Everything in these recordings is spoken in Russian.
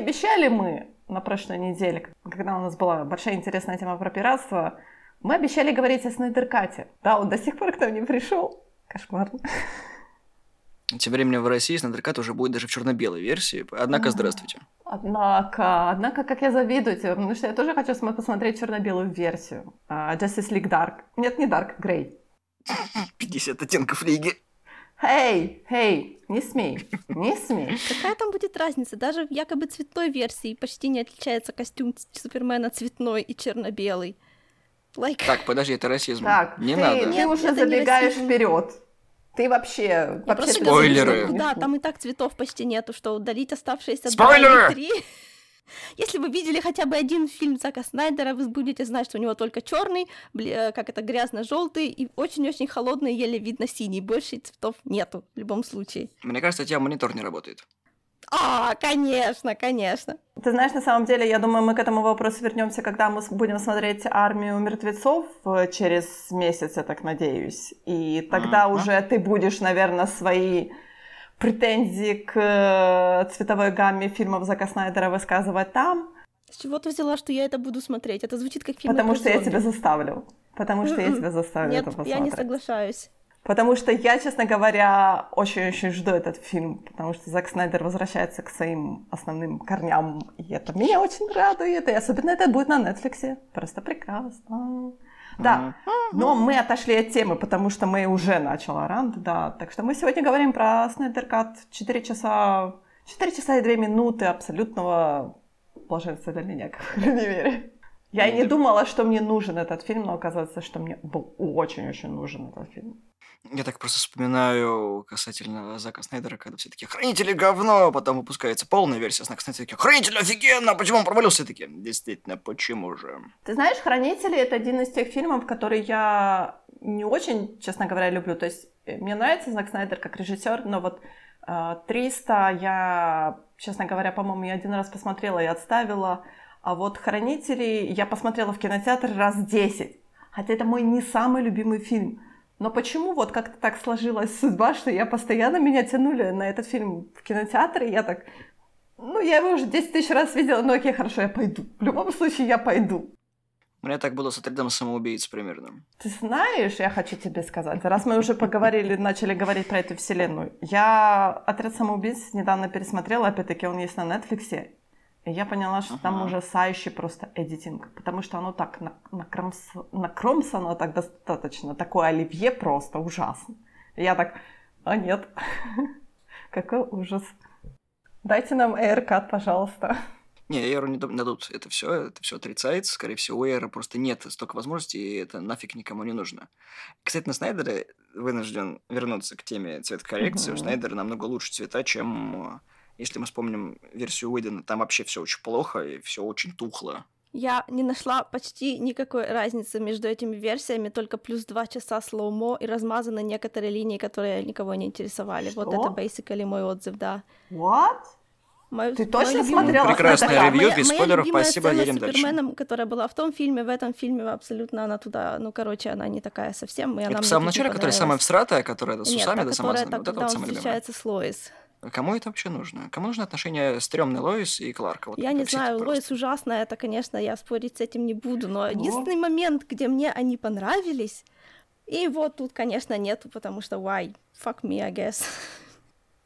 обещали мы на прошлой неделе, когда у нас была большая интересная тема про пиратство, мы обещали говорить о Снайдеркате. Да, он до сих пор к нам не пришел. Кошмар. Тем временем в России Снайдеркат уже будет даже в черно-белой версии. Однако, здравствуйте. Однако, однако, как я завидую тебе, потому что я тоже хочу посмотреть черно-белую версию. Uh, Justice League Dark. Нет, не Dark, Grey. 50 оттенков лиги. Эй, эй, не смей, не смей. Какая там будет разница? Даже в якобы цветной версии почти не отличается костюм Супермена цветной и черно-белый. Like... Так, подожди, это расизм. Так, не ты, надо. Ты Нет, уже забегаешь вперед. Ты вообще... Я вообще просто Спойлеры. говорю, Да, там и так цветов почти нету, что удалить оставшиеся Спойлеры! два или три. Если вы видели хотя бы один фильм Зака Снайдера, вы будете знать, что у него только черный, как это грязно-желтый и очень-очень холодный, еле видно синий. Больше цветов нету в любом случае. Мне кажется, у тебя монитор не работает. А, конечно, конечно. Ты знаешь, на самом деле, я думаю, мы к этому вопросу вернемся, когда мы будем смотреть «Армию мертвецов» э, через месяц, я так надеюсь. И тогда Ага. уже ты будешь, наверное, свои претензии к э, цветовой гамме фильмов Зака Снайдера высказывать там, С чего ты взяла, что я это буду смотреть? Это звучит как фильм потому что я зомби. тебя заставлю. Потому что я М-м. тебя заставлю Нет, это я не посмотреть. соглашаюсь. Потому что я, честно говоря, очень-очень жду этот фильм, потому что Зак Снайдер возвращается к своим основным корням, и это меня очень радует, и особенно это будет на Нетфликсе. Просто прекрасно. Да, но мы отошли от темы, потому что мы уже начали рант, да. Так что мы сегодня говорим про Снайдер Кат 4 часа, 4 часа и 2 минуты абсолютного блаженства для меня, по крайней мере. Я и не думала, что мне нужен этот фильм, но оказывается, что мне был очень-очень нужен этот фильм. Я так просто вспоминаю касательно Зака Снайдера, когда все таки «Хранители говно», а потом выпускается полная версия Зака Снайдера, такие «Хранители офигенно! Почему он провалился?» Таки «Действительно, почему же?» Ты знаешь, «Хранители» — это один из тех фильмов, которые я не очень, честно говоря, люблю. То есть э, мне нравится Зак Снайдер как режиссер, но вот э, 300 я, честно говоря, по-моему, я один раз посмотрела и отставила. А вот «Хранители» я посмотрела в кинотеатр раз 10. Хотя это мой не самый любимый фильм. Но почему вот как-то так сложилась судьба, что я постоянно меня тянули на этот фильм в кинотеатре, и я так, ну, я его уже 10 тысяч раз видела, ну окей, хорошо, я пойду. В любом случае, я пойду. У меня так было с отрядом самоубийц примерно. Ты знаешь, я хочу тебе сказать, раз мы уже поговорили, начали говорить про эту вселенную, я «Отряд самоубийц» недавно пересмотрела, опять-таки он есть на и я поняла, что там Ага. ужасающий просто эдитинг, потому что оно так на- накромс- накромсано так достаточно, такое оливье просто ужасно. И я так, а нет, какой ужас. Дайте нам AirCut, пожалуйста. Не, Эйру не дадут это все, это все отрицается. Скорее всего, у Эйра просто нет столько возможностей, и это нафиг никому не нужно. Кстати, на Снайдера вынужден вернуться к теме цветокоррекции. У Мгм. Снайдера намного лучше цвета, чем э, если мы вспомним версию Уидона, там вообще все очень плохо и все очень тухло. Я не нашла почти никакой разницы между этими версиями, только плюс два часа слоумо и размазаны некоторые линии, которые никого не интересовали. Вот Что? это basically мой отзыв, да. What? Мой- Ты точно любимый- смотрела Прекрасное ревью, без моя спойлеров, любимая спасибо, сцена едем с дальше. Суперменом, которая была в том фильме, в этом фильме абсолютно она туда, ну, короче, она не такая совсем, и она это в мне самом начале, которая самая всратая, которая с Нет, усами та, да которая замазанная. так, Вот это вот самая любимая. встречается с Лоис. Кому это вообще нужно? Кому нужно отношение стрёмной Лоис и Кларка? Вот Я не знаю, просто. Лоис ужасная, это, конечно, я спорить с этим не буду, но Ну. единственный момент, где мне они понравились, и вот тут, конечно, нету, потому что why? Fuck me, I guess.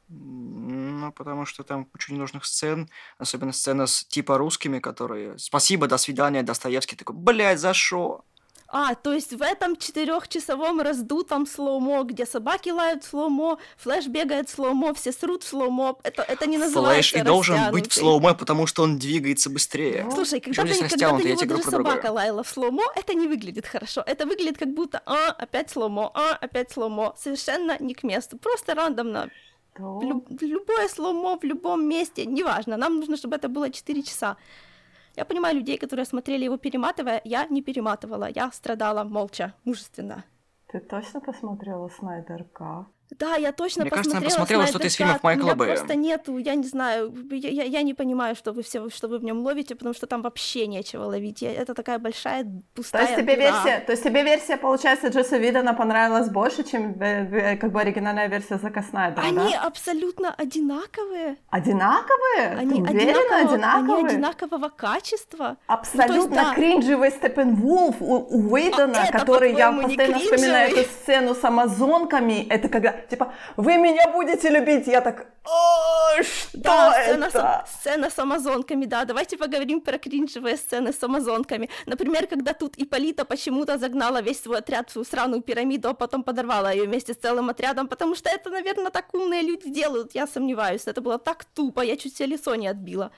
Ну, потому что там куча ненужных сцен, особенно сцена с типа русскими, которые «Спасибо, до свидания, Достоевский». Такой, блядь, за шо? А, то есть в этом четырехчасовом раздутом slow-mo, где собаки лают slow-mo, Флэш бегает slow-mo, все срут slow-mo, это, это не называется Флэш и должен быть в slow-mo, потому что он двигается быстрее. Слушай, когда, ты, когда, я него даже собака лаяла в slow-mo, это не выглядит хорошо. Это выглядит как будто, а, опять slow-mo, а, опять slow-mo. Совершенно не к месту. Просто рандомно. В люб- в любое slow-mo, в любом месте, неважно. Нам нужно, чтобы это было 4 часа. Я понимаю людей, которые смотрели его перематывая. Я не перематывала. Я страдала молча, мужественно. Ты точно посмотрела Снайдер Кат? Да, я точно Мне кажется, она посмотрела посмотрела что-то из фильмов Майкла У меня Бэя. просто нету, я не знаю, я, я, я не понимаю, что вы все, что вы в нем ловите, потому что там вообще нечего ловить. Я- это такая большая То пустая есть тебе дыра. версия, то есть тебе версия, получается, Джесса Видона понравилась больше, чем э, э, как бы оригинальная версия Зака Снайдера, Они да? абсолютно одинаковые. Одинаковые? Они Ты уверена, одинаковые? они одинакового качества. Абсолютно Ну, то есть, да. кринжевый Степен Вулф у, у Уэйдона, А который я постоянно вспоминаю эту сцену с амазонками. Это когда, типа, вы меня будете любить. Я так, «О, что Да, сцена, это? с, сцена с амазонками, да. Давайте поговорим про кринжевые сцены с амазонками. Например, когда тут Иполита почему-то загнала весь свой отряд в свою сраную пирамиду, а потом подорвала ее вместе с целым отрядом, потому что это, наверное, так умные люди делают, я сомневаюсь. Это было так тупо, я чуть себе лицо не отбила.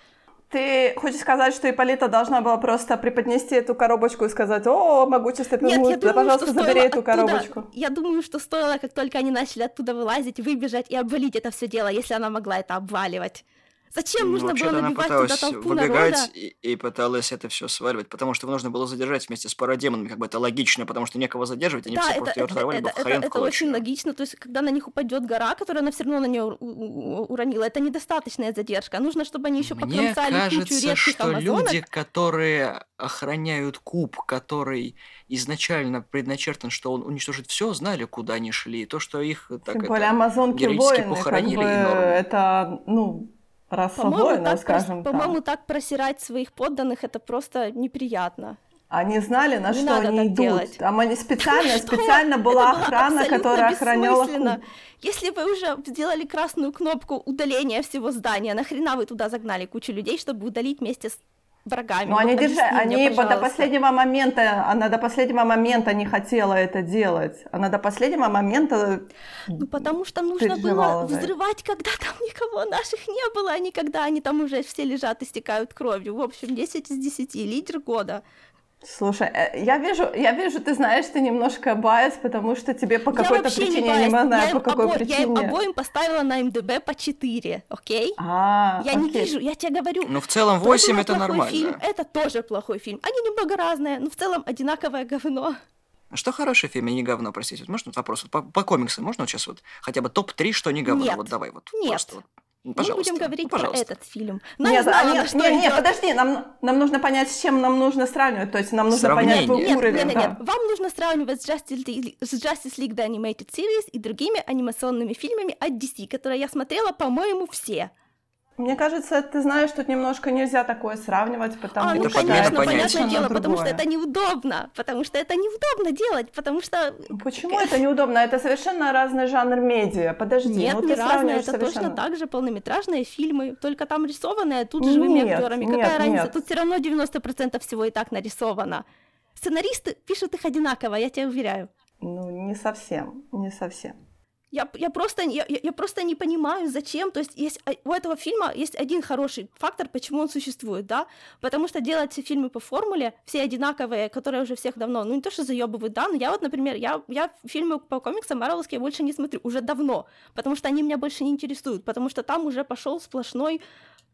Ты хочешь сказать, что Иполита должна была просто преподнести эту коробочку и сказать, о, могучий Степен Нет, Вулф, я да, думаю, пожалуйста, что забери эту оттуда- коробочку. Я думаю, что стоило, как только они начали оттуда вылазить, выбежать и обвалить это все дело, если она могла это обваливать. Зачем Ну, нужно было она набивать туда пыталась толпу выбегать народа? и, и пыталась это все сваливать, потому что его нужно было задержать вместе с парадемонами, как бы это логично, потому что некого задерживать, они Да, все это, просто ее это, разорвали бы это, это- в это очень логично. То есть, когда на них упадет гора, которую она все равно на нее уронила, это недостаточная задержка. Нужно, чтобы они еще Мне покромсали кучу кажется, редких что амазонок. люди, которые охраняют куб, который изначально предначертан, что он уничтожит все, знали, куда они шли. И то, что их так Тем это, более амазонки героически воины, как похоронили, бы, и норм. это, ну, так, прос- скажем так. по-моему, так просирать своих подданных это просто неприятно. Они знали, на Не что они идут. делать. Там они специально, специально была охрана, которая охраняла. Если вы уже сделали красную кнопку удаления всего здания, нахрена вы туда загнали кучу людей, чтобы удалить вместе с врагами? Но они Ну, держали, объясни мне, они до пожалуйста. последнего момента, она до последнего момента не хотела это делать. Она до последнего момента Ну, потому что нужно было взрывать, когда там никого наших не было, а не когда они там уже все лежат, истекают кровью. В общем, 10 из 10, лидер года. Слушай, э, я вижу, я вижу, ты знаешь, ты немножко biased, потому что тебе по я какой-то причине, не я не знаю, я по им, какой обо- я им причине. обоим поставила на IMDb по 4, окей? А, я не окей. вижу, я тебе говорю, Ну, в целом, то 8 было это нормально. фильм, это тоже плохой фильм. Они немного разные, но в целом одинаковое говно. А Что хороший фильм, и не говно, простите. Вот можно вот вопрос? Вот по, по комиксам можно вот сейчас вот хотя бы топ-3, что не говно? Нет. Вот давай вот. Нет. Просто вот. Ну, Мы Пожалуйста. будем говорить ну, про пожалуйста. этот фильм. Я Нет, знала, на нет, что нет, нет, подожди, нам, нам нужно понять, с чем нам нужно сравнивать. То есть нам нужно понять Сравнение. Нет, уровень. нет, нет, да. нет. Вам нужно сравнивать с Justice, League, с Justice League The Animated Series и другими анимационными фильмами от DC, которые я смотрела, по-моему, все. Мне кажется, ты знаешь, тут немножко нельзя такое сравнивать, потому а, ну, Это что конечно, понятий. понятное дело, потому что другое. это неудобно, потому что это неудобно делать, потому что... Почему это неудобно? Это совершенно разный жанр медиа. Подожди, Нет, ну не разные, это совершенно... точно так же полнометражные фильмы, только там рисованные, а тут живыми Нет, актерами. нет, Какая разница? нет. Тут все равно 90% всего и так нарисовано. Сценаристы пишут их одинаково, я тебя уверяю. Ну, не совсем, не совсем. Я, я, просто, я, я просто не понимаю, зачем. То есть, есть а, у этого фильма есть один хороший фактор, почему он существует, да? Потому что делать все фильмы по формуле, все одинаковые, которые уже всех давно, ну не то, что заебывают, да, но я вот, например, я, я фильмы по комиксам марвеловские больше не смотрю, уже давно, потому что они меня больше не интересуют, потому что там уже пошел сплошной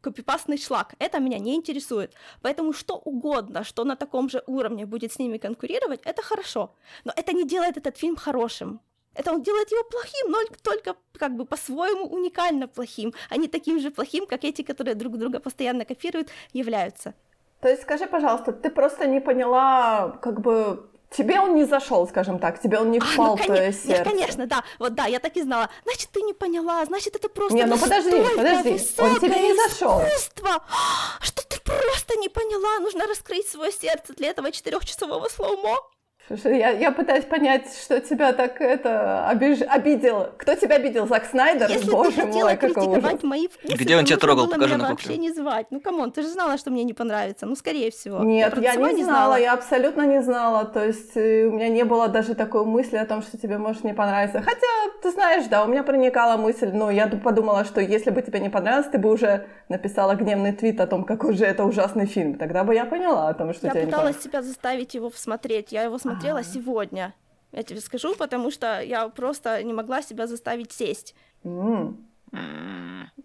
копипастный шлак. Это меня не интересует. Поэтому что угодно, что на таком же уровне будет с ними конкурировать, это хорошо. Но это не делает этот фильм хорошим. Это он делает его плохим, но только как бы по-своему уникально плохим, а не таким же плохим, как эти, которые друг друга постоянно копируют, являются. То есть скажи, пожалуйста, ты просто не поняла, как бы тебе он не зашел, скажем так, тебе он не А, впал ну, в твое сердце. Нет, конечно, да, вот да, я так и знала. Значит, ты не поняла, значит, это просто Не, ну подожди, подожди, он тебе не зашел. искусство, что ты просто не поняла. Нужно раскрыть свое сердце для этого четырехчасового слоумо. Слушай, я, я пытаюсь понять, что тебя так это обиж- обидел. Кто тебя обидел? Зак Снайдер? Если Боже ты хотела мой, критиковать мои вкусы, Где он тебя трогал? Покажи на вообще не звать. Ну, come on, ты же знала, что мне не понравится. Ну, скорее всего. Нет, просто я, сама не знала, я абсолютно не знала. То есть э, у меня не было даже такой мысли о том, что тебе может не понравиться. Хотя, ты знаешь, да, у меня проникала мысль, но я ду- подумала, что если бы тебе не понравилось, ты бы уже написала гневный твит о том, какой же это ужасный фильм. Тогда бы я поняла о том, что Я тебе не пыталась понравилось. себя заставить его смотреть. Я его смотрела А. сегодня. Я тебе скажу, потому что я просто не могла себя заставить сесть. М.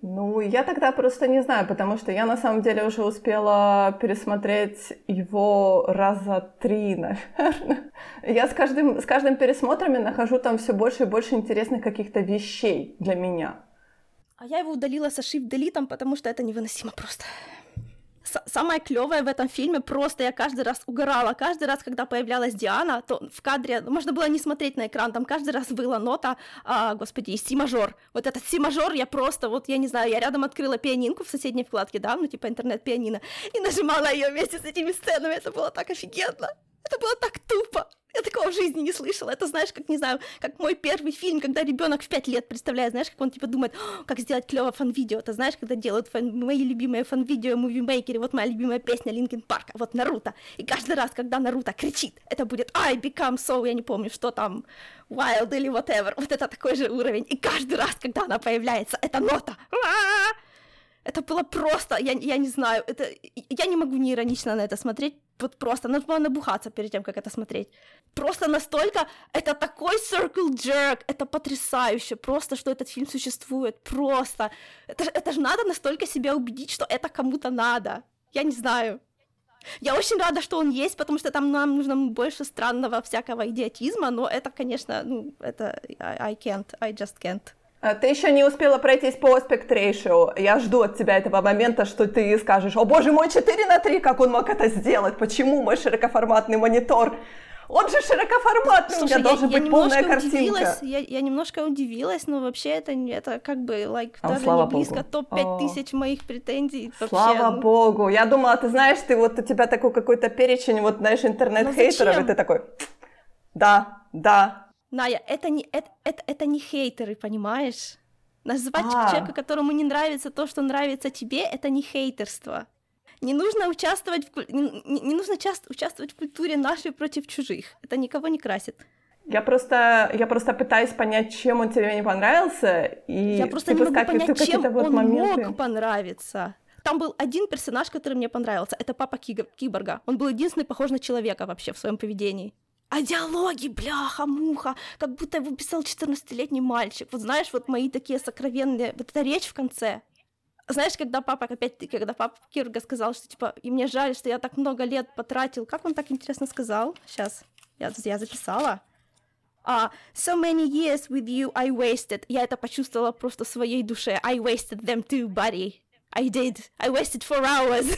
Ну, я тогда просто не знаю, потому что я на самом деле уже успела пересмотреть его раза три, наверное. Я с каждым, с каждым пересмотром нахожу там все больше и больше интересных каких-то вещей для меня. А я его удалила со shift-делитом, потому что это невыносимо просто самое клевое в этом фильме просто я каждый раз угорала. Каждый раз, когда появлялась Диана, то в кадре можно было не смотреть на экран, там каждый раз была нота, а, господи, си-мажор. Вот этот си-мажор я просто, вот я не знаю, я рядом открыла пианинку в соседней вкладке, да, ну типа интернет-пианино, и нажимала ее вместе с этими сценами. Это было так офигенно. Это было так тупо. Я такого в жизни не слышала. Это, знаешь, как, не знаю, как мой первый фильм, когда ребенок в пять лет представляет, знаешь, как он типа думает, как сделать клево фан-видео. Ты знаешь, когда делают фан- мои любимые фан-видео, movie makers, вот моя любимая песня Linkin Park, вот Наруто. И каждый раз, когда Наруто кричит, это будет I become so, я не помню, что там, wild или whatever. Вот это такой же уровень. И каждый раз, когда она появляется, это нота. Это было просто, я, я не знаю, это, я не могу не иронично на это смотреть, вот просто, надо было набухаться перед тем, как это смотреть. Просто настолько, это такой circle jerk, это потрясающе, просто, что этот фильм существует, просто. Это, это же надо настолько себя убедить, что это кому-то надо. Я не знаю. Я очень рада, что он есть, потому что там нам нужно больше странного всякого идиотизма, но это, конечно, ну, это I, can't, I just can't. А ты еще не успела пройтись по aspect ratio. Я жду от тебя этого момента, что ты скажешь, о боже мой, 4 на 3, как он мог это сделать? Почему мой широкоформатный монитор? Он же широкоформатный, Слушай, у меня я, должна быть полная картинка. Я, я немножко удивилась, но вообще это, это как бы, like, а, даже не близко топ-5 тысяч моих претензий. Вообще, слава ну... богу. Я думала, ты знаешь, ты вот у тебя такой какой-то перечень, вот, знаешь, интернет-хейтеров, и ты такой, да, да, Ная, это не, это, это, это не хейтеры, понимаешь? Назвать а. человека, которому не нравится то, что нравится тебе, это не хейтерство. Не нужно участвовать в, не, не нужно часто участвовать в культуре нашей против чужих. Это никого не красит. Я просто, я просто пытаюсь понять, чем он тебе не понравился, и я просто не могу понять, чем вот он моменты... мог понравиться. Там был один персонаж, который мне понравился. Это папа Киборга. Он был единственный похож на человека вообще в своем поведении. А диалоги, бляха-муха, как будто его писал 14-летний мальчик. Вот знаешь, вот мои такие сокровенные... Вот эта речь в конце. Знаешь, когда папа, опять когда папа Кирга сказал, что, типа, и мне жаль, что я так много лет потратил. Как он так интересно сказал? Сейчас, я, я записала. Uh, so many years with you I wasted. Я это почувствовала просто в своей душе. I wasted them too, buddy. I did. I wasted four hours.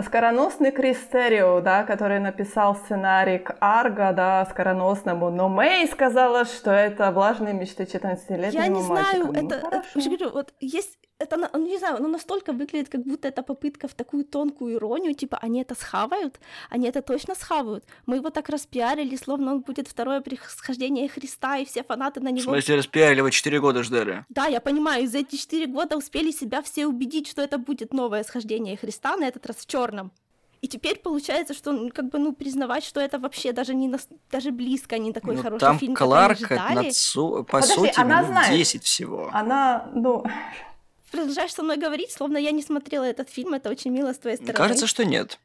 Скороносный Кристерио, да, который написал сценарий к Арго, да, скороносному, но Мэй сказала, что это влажные мечты 14-летнего Я не знаю, мальчика. это, ну, это, я говорю, вот есть это, ну, не знаю, оно настолько выглядит, как будто это попытка в такую тонкую иронию, типа, они это схавают, они это точно схавают. Мы его так распиарили, словно он будет второе присхождение Христа, и все фанаты на него... В смысле, распиарили, вы четыре года ждали? Да, я понимаю, за эти четыре года успели себя все убедить, что это будет новое схождение Христа, на этот раз в черном. И теперь получается, что ну, как бы ну признавать, что это вообще даже не на, даже близко не такой ну, хороший там фильм, Кларк на цу... по Подожди, сути она минут знает. 10 всего. Она, ну, продолжаешь со мной говорить, словно я не смотрела этот фильм, это очень мило с твоей стороны. Кажется, что нет.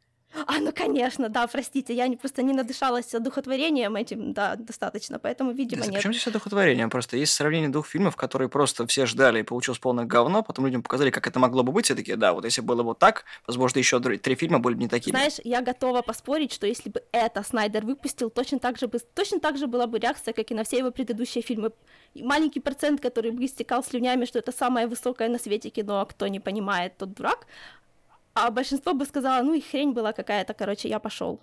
А, ну конечно, да, простите, я не, просто не надышалась одухотворением этим, да, достаточно, поэтому, видимо, нет. Почему здесь одухотворение? Просто есть сравнение двух фильмов, которые просто все ждали и получилось полное говно, потом людям показали, как это могло бы быть, и такие, да, вот если было вот так, возможно, еще три фильма были бы не такими. Знаешь, я готова поспорить, что если бы это Снайдер выпустил, точно так же, бы, точно так же была бы реакция, как и на все его предыдущие фильмы. И маленький процент, который бы истекал слюнями, что это самое высокое на свете кино, а кто не понимает, тот дурак, а большинство бы сказало, ну и хрень была какая-то, короче, я пошел.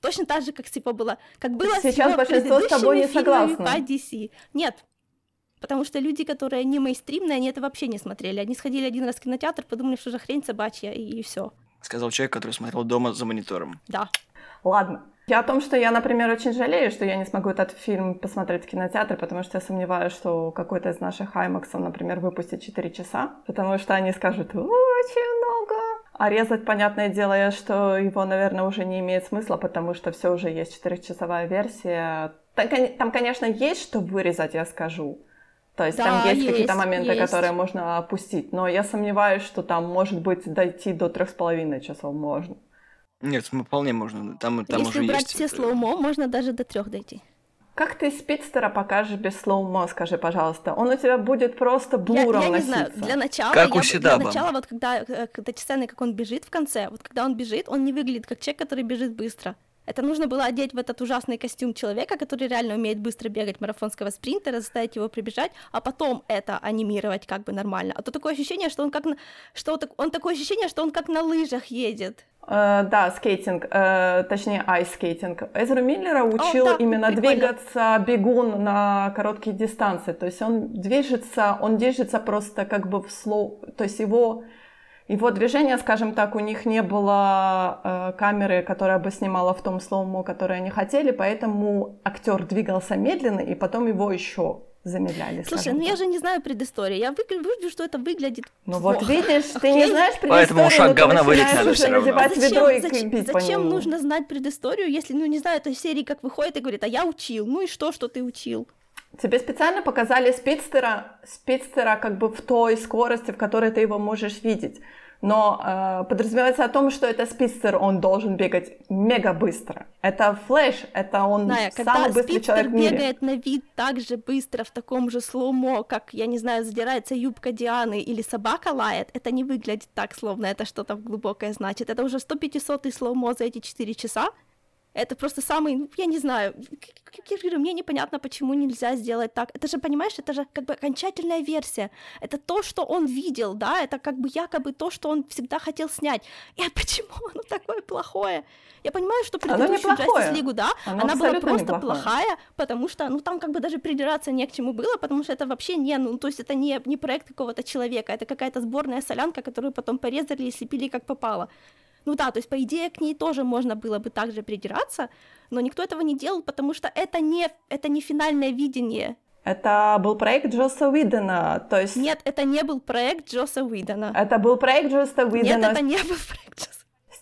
Точно так же, как типа было, как было Сейчас с большинство с тобой не согласно. по DC. Нет, потому что люди, которые не мейнстримные, они это вообще не смотрели. Они сходили один раз в кинотеатр, подумали, что же хрень собачья, и, и все. Сказал человек, который смотрел дома за монитором. Да. Ладно. Я о том, что я, например, очень жалею, что я не смогу этот фильм посмотреть в кинотеатре, потому что я сомневаюсь, что какой-то из наших аймаксов, например, выпустит 4 часа, потому что они скажут «очень много». А резать, понятное дело, что его, наверное, уже не имеет смысла, потому что все уже есть четырехчасовая версия. Там, конечно, есть что вырезать, я скажу. То есть да, там есть, есть какие-то моменты, есть. которые можно опустить, но я сомневаюсь, что там может быть дойти до трех с половиной часов можно. Нет, вполне можно. Там, там Если уже брать есть... все slow-mo, можно даже до трех дойти. Как ты спидстера покажешь без slow-mo, скажи, пожалуйста? Он у тебя будет просто блуром я, я носиться. не знаю, для начала, как я, у Седаба. для начала, вот когда, э, когда сцены, как он бежит в конце, вот когда он бежит, он не выглядит как человек, который бежит быстро. Это нужно было одеть в этот ужасный костюм человека, который реально умеет быстро бегать марафонского спринтера, заставить его прибежать, а потом это анимировать как бы нормально. А то такое ощущение, что он как на... что он такое ощущение, что он как на лыжах едет. Э, да, skating, э, точнее ice skating. Эзра Миллера учил О, да, именно прикольно. двигаться бегун на короткие дистанции. То есть он движется, он движется просто как бы в slow, то есть его его движения, скажем так, у них не было э, камеры, которая бы снимала в том slow-mo, которое они хотели, поэтому актер двигался медленно, и потом его еще замедляли. Слушай, ну я же не знаю предыстории. Я выгля- вижу, что это выглядит Ну вот плохо. видишь, ты не Окей. знаешь Поэтому предысторию, но ты говна вылить надо всё равно. надевать ведро и зачем, бить по зачем нему. нужно знать предысторию, если, ну, не знаю, этой серии как выходит и говорит, а я учил. Ну и что, что ты учил? Тебе специально показали спидстера, спидстера как бы в той скорости, в которой ты его можешь видеть. Но э, подразумевается о том, что это спидстер, он должен бегать мега быстро. Это флэш, это он Зная, самый быстрый человек в мире. бегает на вид так же быстро в таком же slow-mo, как, я не знаю, задирается юбка Дианы или собака лает, это не выглядит так, словно это что-то глубокое значит. Это уже 100-500 slow-mo за эти 4 часа. Это просто самый, ну, я не знаю, я говорю, мне непонятно, почему нельзя сделать так. Это же, понимаешь, это же как бы окончательная версия. Это то, что он видел, да, это как бы якобы то, что он всегда хотел снять. И почему оно такое плохое? Я понимаю, что предыдущую. Justice League, да, Оно она была просто плохая, потому что, ну, там как бы даже придираться не к чему было, потому что это вообще не, ну, то есть это не, не проект какого-то человека, это какая-то сборная солянка, которую потом порезали и слепили как попало. Ну да, то есть, по идее, к ней тоже можно было бы также придираться, но никто этого не делал, потому что это не, это не финальное видение. Это был проект Джоса Уидона, то есть Нет, это не был проект Джоса Уидона. это был проект Джоса Нет, Уидона это не был проект Джоса с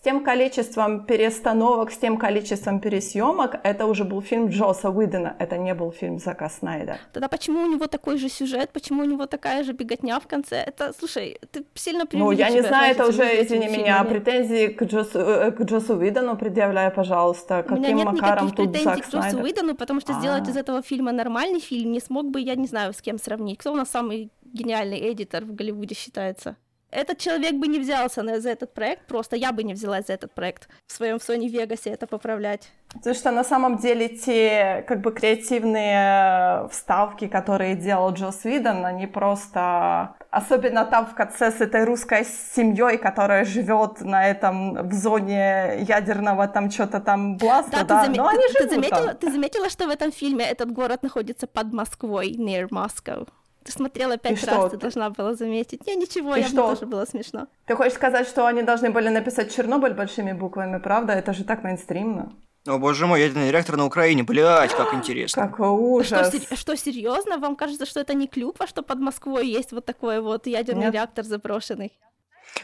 тем количеством перестановок, с тем количеством пересъемок. Это уже был фильм Джоса Уидона, это не был фильм Зака Снайдера. Тогда почему у него такой же сюжет, почему у него такая же беготня в конце? Это, слушай, ты сильно Ну, я не знаю, это уже, извини меня, претензии к Джосу, э, к Джосу Уидону предъявляй, пожалуйста. У меня Каким нет макаром никаких претензий к Джосу? Уидону, потому что сделать А. из этого фильма нормальный фильм не смог бы, я не знаю, с кем сравнить. Кто у нас самый гениальный эдитор в Голливуде считается? Этот человек бы не взялся на, за этот проект, просто я бы не взялась за этот проект в своем Sony Вегасе это поправлять. Потому что на самом деле те как бы креативные вставки, которые делал Джос Уидон, они просто... Особенно там в конце с этой русской семьей, которая живет на этом в зоне ядерного там что-то там бласта, Да, да, ты, заме- но они ты- ты заметила, там. ты заметила, что в этом фильме этот город находится под Москвой, near Moscow? Ты смотрела пять что, раз, ты ты- должна была заметить. Не, ничего, Ты я что? тоже было смешно. Ты хочешь сказать, что они должны были написать Чернобыль большими буквами, правда? Это же так мейнстримно. О, боже мой, ядерный реактор на Украине, блядь, как интересно. Какой Что, ужас. сер- что, серьезно? Вам кажется, что это не клюква, что под Москвой есть вот такой вот ядерный Нет. реактор заброшенный?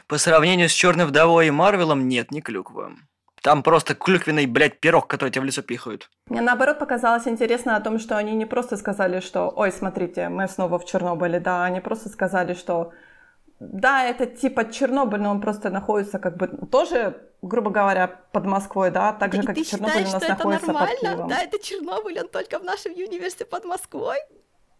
По сравнению с Черной вдовой и Марвелом, нет, не клюква. Там просто клюквенный, блядь, пирог, который тебе в лицо пихают. Мне наоборот показалось интересно о том, что они не просто сказали, что «Ой, смотрите, мы снова в Чернобыле», да, они просто сказали, что да, это типа Чернобыль, но он просто находится как бы тоже, грубо говоря, под Москвой, да, так же, и как ты и Чернобыль считаешь, у нас что это находится под нормально? Киевом. Да, это Чернобыль, он только в нашем университете под Москвой?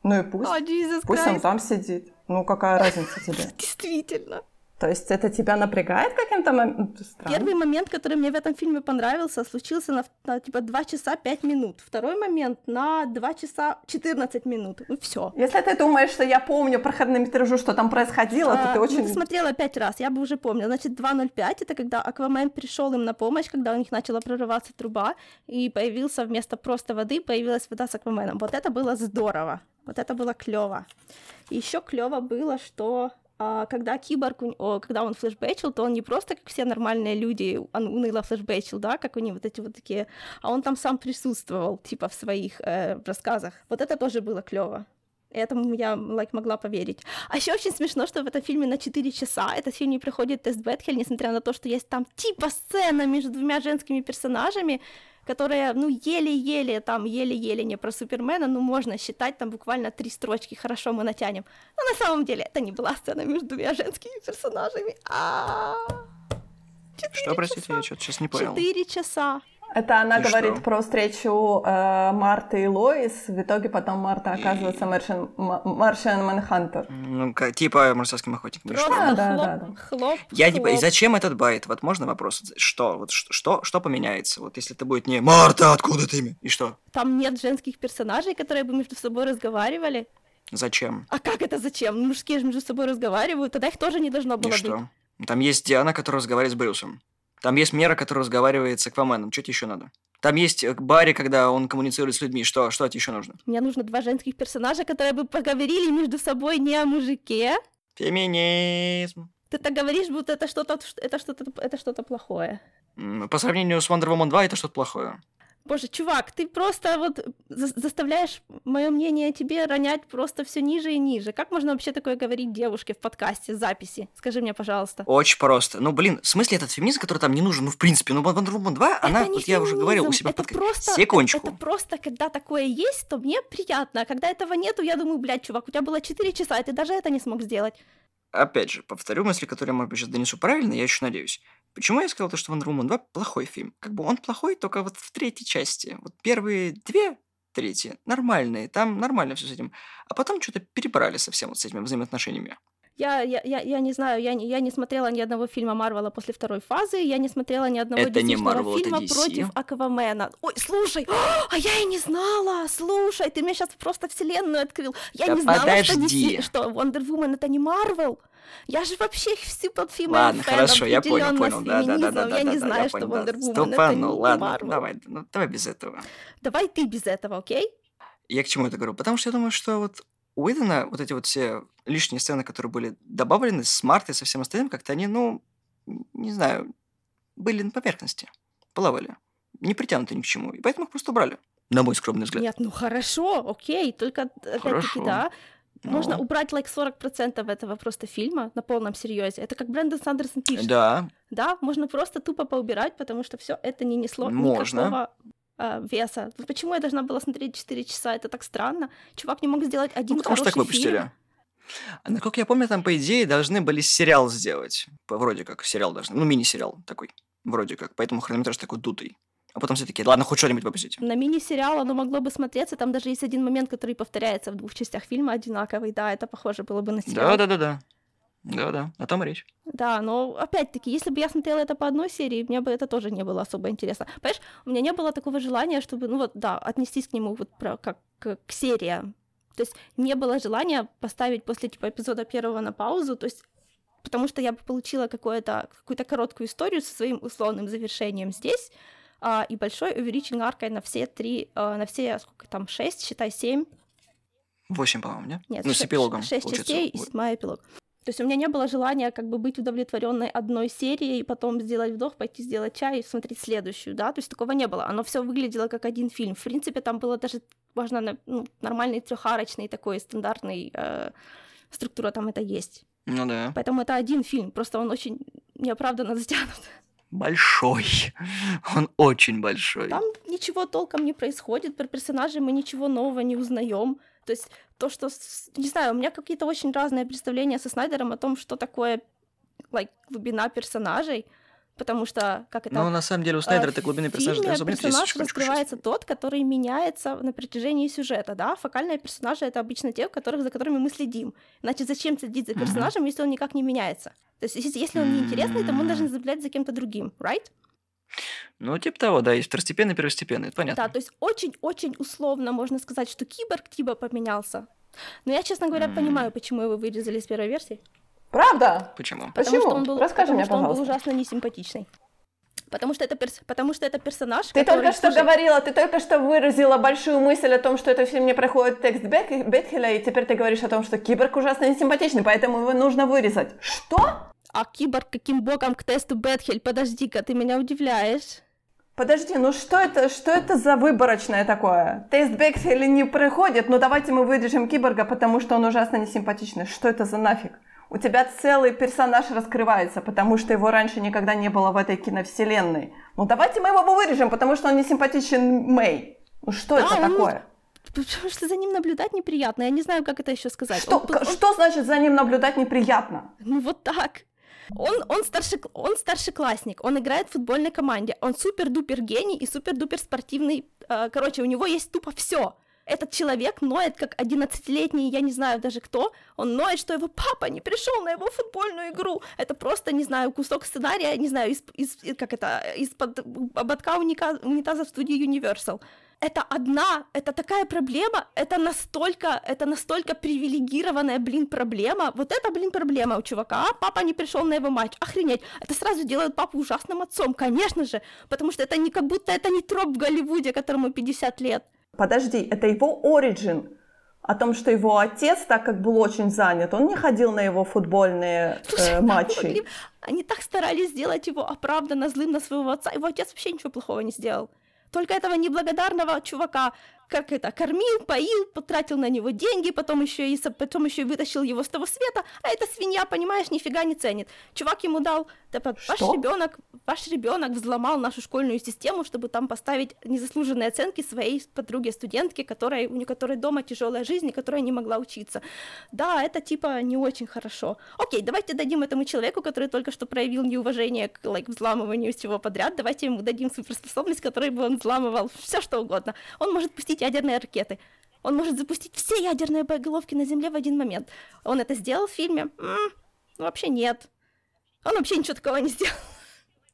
Ну и пусть, О, Jesus пусть он Christ. там сидит. Ну, какая разница тебе? Действительно. То есть это тебя напрягает каким-то моментом? Первый момент, который мне в этом фильме понравился, случился на, на, типа 2 часа 5 минут. Второй момент на 2 часа 14 минут. Ну все. Если ты думаешь, что я помню по хронометражу, что там происходило, то ты ну, очень... ты смотрела пять раз, я бы уже помнила. Значит, 2.05 это когда Аквамен пришел им на помощь, когда у них начала прорываться труба, и появился вместо просто воды, появилась вода с Акваменом. Вот это было здорово. Вот это было клево. Еще клево было, что а, когда киборг, когда он флешбэчил, то он не просто, как все нормальные люди, он уныло флешбэчил, да, как у них вот эти вот такие, а он там сам присутствовал, типа, в своих э, рассказах. Вот это тоже было клево. Этому я like, могла поверить. А еще очень смешно, что в этом фильме на 4 часа этот фильм не проходит тест Бетхель, несмотря на то, что есть там типа сцена между двумя женскими персонажами, которая, ну, еле-еле, там, еле-еле не про Супермена, ну, можно считать, там буквально три строчки, хорошо, мы натянем. Но на самом деле это не была сцена между двумя женскими персонажами. Что, простите, я что-то сейчас не понял. Четыре часа. Это она И говорит что? про встречу э, Марты и Лоис. В итоге потом Марта оказывается Маршан, Маршан Манхантер. Ну, типа марсианским охотником. И Просто? Да, да, хлоп, да, да. хлоп, Я типа, и хлоп. зачем этот байт? Вот можно вопрос? Что? Вот что, что поменяется? Вот если это будет не Марта, откуда ты? имя?» И что? Там нет женских персонажей, которые бы между собой разговаривали. Зачем? А как это зачем? Ну, Мужские же между собой разговаривают, тогда их тоже не должно И было быть. что? Там есть Диана, которая разговаривает с Брюсом. Там есть Мера, которая разговаривает с Акваменом. Что тебе еще надо? Там есть э, Барри, когда он коммуницирует с людьми. Что? Что тебе еще нужно? Мне нужно два женских персонажа, которые бы поговорили между собой не о мужике. Феминизм. Ты так говоришь, будто это что-то, это что-то, это что-то плохое. По сравнению с Wonder Woman 2 это что-то плохое. Боже, чувак, ты просто вот за- заставляешь мое мнение о тебе ронять просто все ниже и ниже. Как можно вообще такое говорить девушке в подкасте, записи? Скажи мне, пожалуйста. Очень просто. Ну, блин, в смысле этот феминизм, который там не нужен? Ну, в принципе, ну, Wonder Woman 2, она, Это не вот я уже говорил у феминизм, себя в это подкасте. просто, Секундочку. Это просто, когда такое есть, то мне приятно. А когда этого нету, я думаю, блядь, чувак, у тебя было 4 часа, и ты даже это не смог сделать. Опять же, повторю мысли, которые я, может быть, сейчас донесу правильно, я еще надеюсь. Почему я сказал то, что Wonder Woman 2 плохой фильм? Как бы он плохой только вот в третьей части. Вот первые две трети нормальные, там нормально все с этим. А потом что-то перебрали совсем вот с этими взаимоотношениями. Я, я, я, я не знаю, я не, я не смотрела ни одного фильма Марвела после второй фазы, я не смотрела ни одного Это не Marvel, это фильма DC. против Аквамена. Ой, слушай, а я и не знала, слушай, ты мне сейчас просто вселенную открыл. Я Да не знала, что, подожди. DC, что Wonder Woman это не Марвел. Я же вообще всю под фильмом Ладно, хорошо, я понял, понял. Да, да, да, да, да, Я не да, знаю, я что понял, да. Это ну не ладно, Marvel. давай, ну давай без этого. Давай ты без этого, окей? Я к чему это говорю? Потому что я думаю, что вот у Уидона вот эти вот все лишние сцены, которые были добавлены с Мартой, со всем остальным, как-то они, ну, не знаю, были на поверхности, плавали, не притянуты ни к чему, и поэтому их просто убрали, на мой скромный взгляд. Нет, ну хорошо, окей, только опять-таки, да, Можно Ну, убрать like 40% этого просто фильма на полном серьезе. Это как Брэндон Сандерсон пишет. Да, Да, можно просто тупо поубирать, потому что все это не несло Можно. никакого а, веса. Почему я должна была смотреть 4 часа? Это так странно. Чувак не мог сделать один ну, потому что так хороший выпустили. фильм. А насколько я помню, там, по идее, должны были сериал сделать. Вроде как, сериал должны. Ну, мини-сериал такой. Вроде как. Поэтому хронометраж такой дутый. А потом все таки ладно, хоть что-нибудь выпустите. На мини-сериал оно могло бы смотреться. Там даже есть один момент, который повторяется в двух частях фильма одинаковый. Да, это похоже было бы на сериал. Да-да-да-да. Да-да, о том и речь. Да, но опять-таки, если бы я смотрела это по одной серии, мне бы это тоже не было особо интересно. Понимаешь, у меня не было такого желания, чтобы, ну вот, да, отнестись к нему вот про, как к, к сериям. То есть не было желания поставить после типа эпизода первого на паузу, то есть потому что я бы получила какое-то, какую-то короткую историю со своим условным завершением здесь, а, и большой увеличенной аркой на все три, а, на все, сколько там, шесть, считай, семь Восемь, по-моему, нет? нет, ну, с эпилогом. Шесть получается. частей и седьмая эпилог. То есть у меня не было желания как бы быть удовлетворенной одной серией, и потом сделать вдох, пойти сделать чай и смотреть следующую, да, то есть такого не было. Оно все выглядело как один фильм. В принципе, там было даже, важно, ну, нормальный трехарочный такой стандартный э, структура там это есть. Ну да. Поэтому это один фильм, просто он очень неоправданно затянут. Большой. Он очень большой. Там ничего толком не происходит, про персонажей мы ничего нового не узнаем. То есть то, что, не знаю, у меня какие-то очень разные представления со Снайдером о том, что такое like, глубина персонажей, потому что, как это... Но на самом деле у э, Снайдера в этой глубины персонажа особо нет, персонаж раскрывается тот, который меняется на протяжении сюжета, да? Фокальные персонажи — это обычно те, которых, за которыми мы следим. Иначе зачем следить за персонажем, если он никак не меняется? То есть если, он неинтересный, то мы должны наблюдать за кем-то другим, right? Ну, типа того, да, есть второстепенный, первостепенный, это понятно. Да, то есть очень-очень условно можно сказать, что киборг типа поменялся. Но я, честно говоря, М. понимаю, почему его вырезали с первой версии. Правда? Почему? Потому Почему? что он был, Расскажи потому мне, что он был пожалуйста. ужасно несимпатичный. Потому что это, перс... потому что это персонаж, Ты который... только что слушай, говорила, ты только что выразила большую мысль о том, что этот фильм не проходит текст Бетхеля, и теперь ты говоришь о том, что киборг ужасно несимпатичный, поэтому его нужно вырезать. Что? А киборг каким боком к тесту Бетхель? Подожди-ка, ты меня удивляешь. Подожди, ну что это, что это за выборочное такое? Тест Бекхеля не проходит, но давайте мы вырежем киборга, потому что он ужасно несимпатичный. Что это за нафиг? У тебя целый персонаж раскрывается, потому что его раньше никогда не было в этой киновселенной. Ну давайте мы его вырежем, потому что он не симпатичен Мэй. Ну что Да, это он- такое? Потому что за ним наблюдать неприятно. Я не знаю, как это еще сказать. Что, Он- он- что значит за ним наблюдать неприятно? Ну вот так. Он, он, старший, он старшеклассник, он играет в футбольной команде, он супер-дупер гений и супер-дупер спортивный. Э, короче, у него есть тупо все. Этот человек ноет, как 11-летний, я не знаю даже кто, он ноет, что его папа не пришел на его футбольную игру. Это просто, не знаю, кусок сценария, не знаю, из, из, как это, из-под ободка унитаза в студии Universal это одна, это такая проблема, это настолько, это настолько привилегированная, блин, проблема. Вот это, блин, проблема у чувака. А, папа не пришел на его матч. Охренеть. Это сразу делает папу ужасным отцом, конечно же. Потому что это не как будто это не троп в Голливуде, которому 50 лет. Подожди, это его оригин о том, что его отец, так как был очень занят, он не ходил на его футбольные Слушай, э, матчи. Могли... Они так старались сделать его оправданно злым на своего отца. Его отец вообще ничего плохого не сделал. Только этого неблагодарного чувака как это, кормил, поил, потратил на него деньги, потом еще и, потом еще и вытащил его с того света, а эта свинья, понимаешь, нифига не ценит. Чувак ему дал, типа, ваш ребенок, ваш ребенок взломал нашу школьную систему, чтобы там поставить незаслуженные оценки своей подруге студентке, которая, у которой дома тяжелая жизнь, и которая не могла учиться. Да, это типа не очень хорошо. Окей, давайте дадим этому человеку, который только что проявил неуважение к like, взламыванию всего подряд, давайте ему дадим суперспособность, которой бы он взламывал все что угодно. Он может пустить ядерные ракеты. Он может запустить все ядерные боеголовки на Земле в один момент. Он это сделал в фильме? М-м, вообще нет. Он вообще ничего такого не сделал.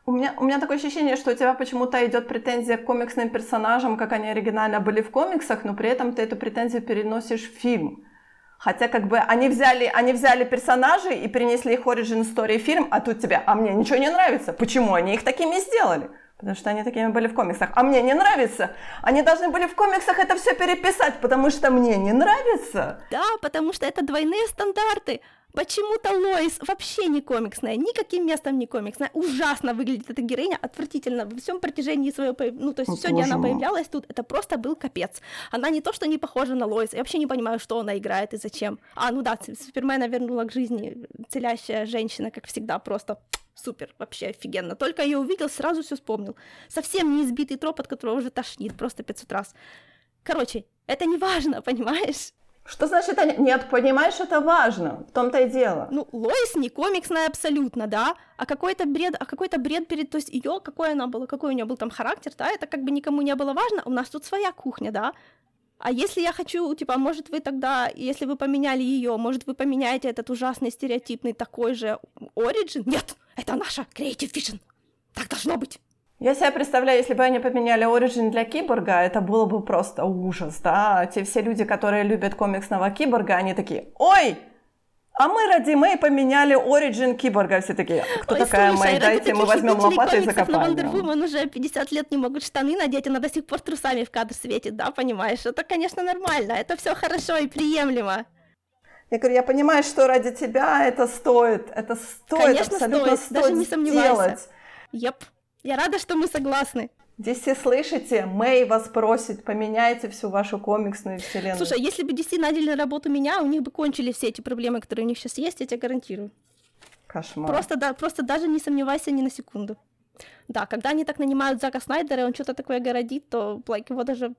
У меня, у меня такое ощущение, что у тебя почему-то идет претензия к комиксным персонажам, как они оригинально были в комиксах, но при этом ты эту претензию переносишь в фильм. Хотя как бы они взяли, они взяли персонажей и принесли их origin story в фильм, а тут тебе, а мне ничего не нравится. Почему они их такими сделали? Потому что они такими были в комиксах. А мне не нравится. Они должны были в комиксах это все переписать, потому что мне не нравится. Да, потому что это двойные стандарты. Почему-то Лоис вообще не комиксная, никаким местом не комиксная. Ужасно выглядит эта героиня, отвратительно. Во всем протяжении своего ну, то есть все, где она мой. появлялась тут, это просто был капец. Она не то, что не похожа на Лоис, я вообще не понимаю, что она играет и зачем. А, ну да, Супермена вернула к жизни целящая женщина, как всегда, просто супер, вообще офигенно. Только ее увидел, сразу все вспомнил. Совсем не избитый троп, от которого уже тошнит просто 500 раз. Короче, это не важно, понимаешь? Что значит это? Нет, понимаешь, это важно. В том-то и дело. Ну, Лоис не комиксная абсолютно, да? А какой-то бред, а какой-то бред перед... То есть ее, какой она была, какой у нее был там характер, да? Это как бы никому не было важно. У нас тут своя кухня, да? А если я хочу, типа, может вы тогда, если вы поменяли ее, может вы поменяете этот ужасный стереотипный такой же Origin? Нет, это наша Creative Vision. Так должно быть. Я себе представляю, если бы они поменяли Origin для Киборга, это было бы просто ужас, да? Те все люди, которые любят комиксного Киборга, они такие, ой, а мы ради Мэй поменяли Origin Киборга. Все такие, кто Ой, такая слушай, Мэй? Дайте мы возьмем лопату и закопаем. На Wonder Woman уже 50 лет не могут штаны надеть, она до сих пор трусами в кадр светит, да, понимаешь? Это, конечно, нормально, это все хорошо и приемлемо. Я говорю, я понимаю, что ради тебя это стоит, это стоит, Конечно, абсолютно стоит, стоит даже не сомневайся. Делать. Еп, я рада, что мы согласны. Все слышите, Мэй вас просит, поменяйте всю вашу комиксную вселенную. Слушай, а если бы DC наняли на работу меня, у них бы кончились все эти проблемы, которые у них сейчас есть, я тебе гарантирую. Кошмар. Просто, да, просто даже не сомневайся ни на секунду. Да, когда они так нанимают Зака Снайдера, и он что-то такое городит, то like, его даже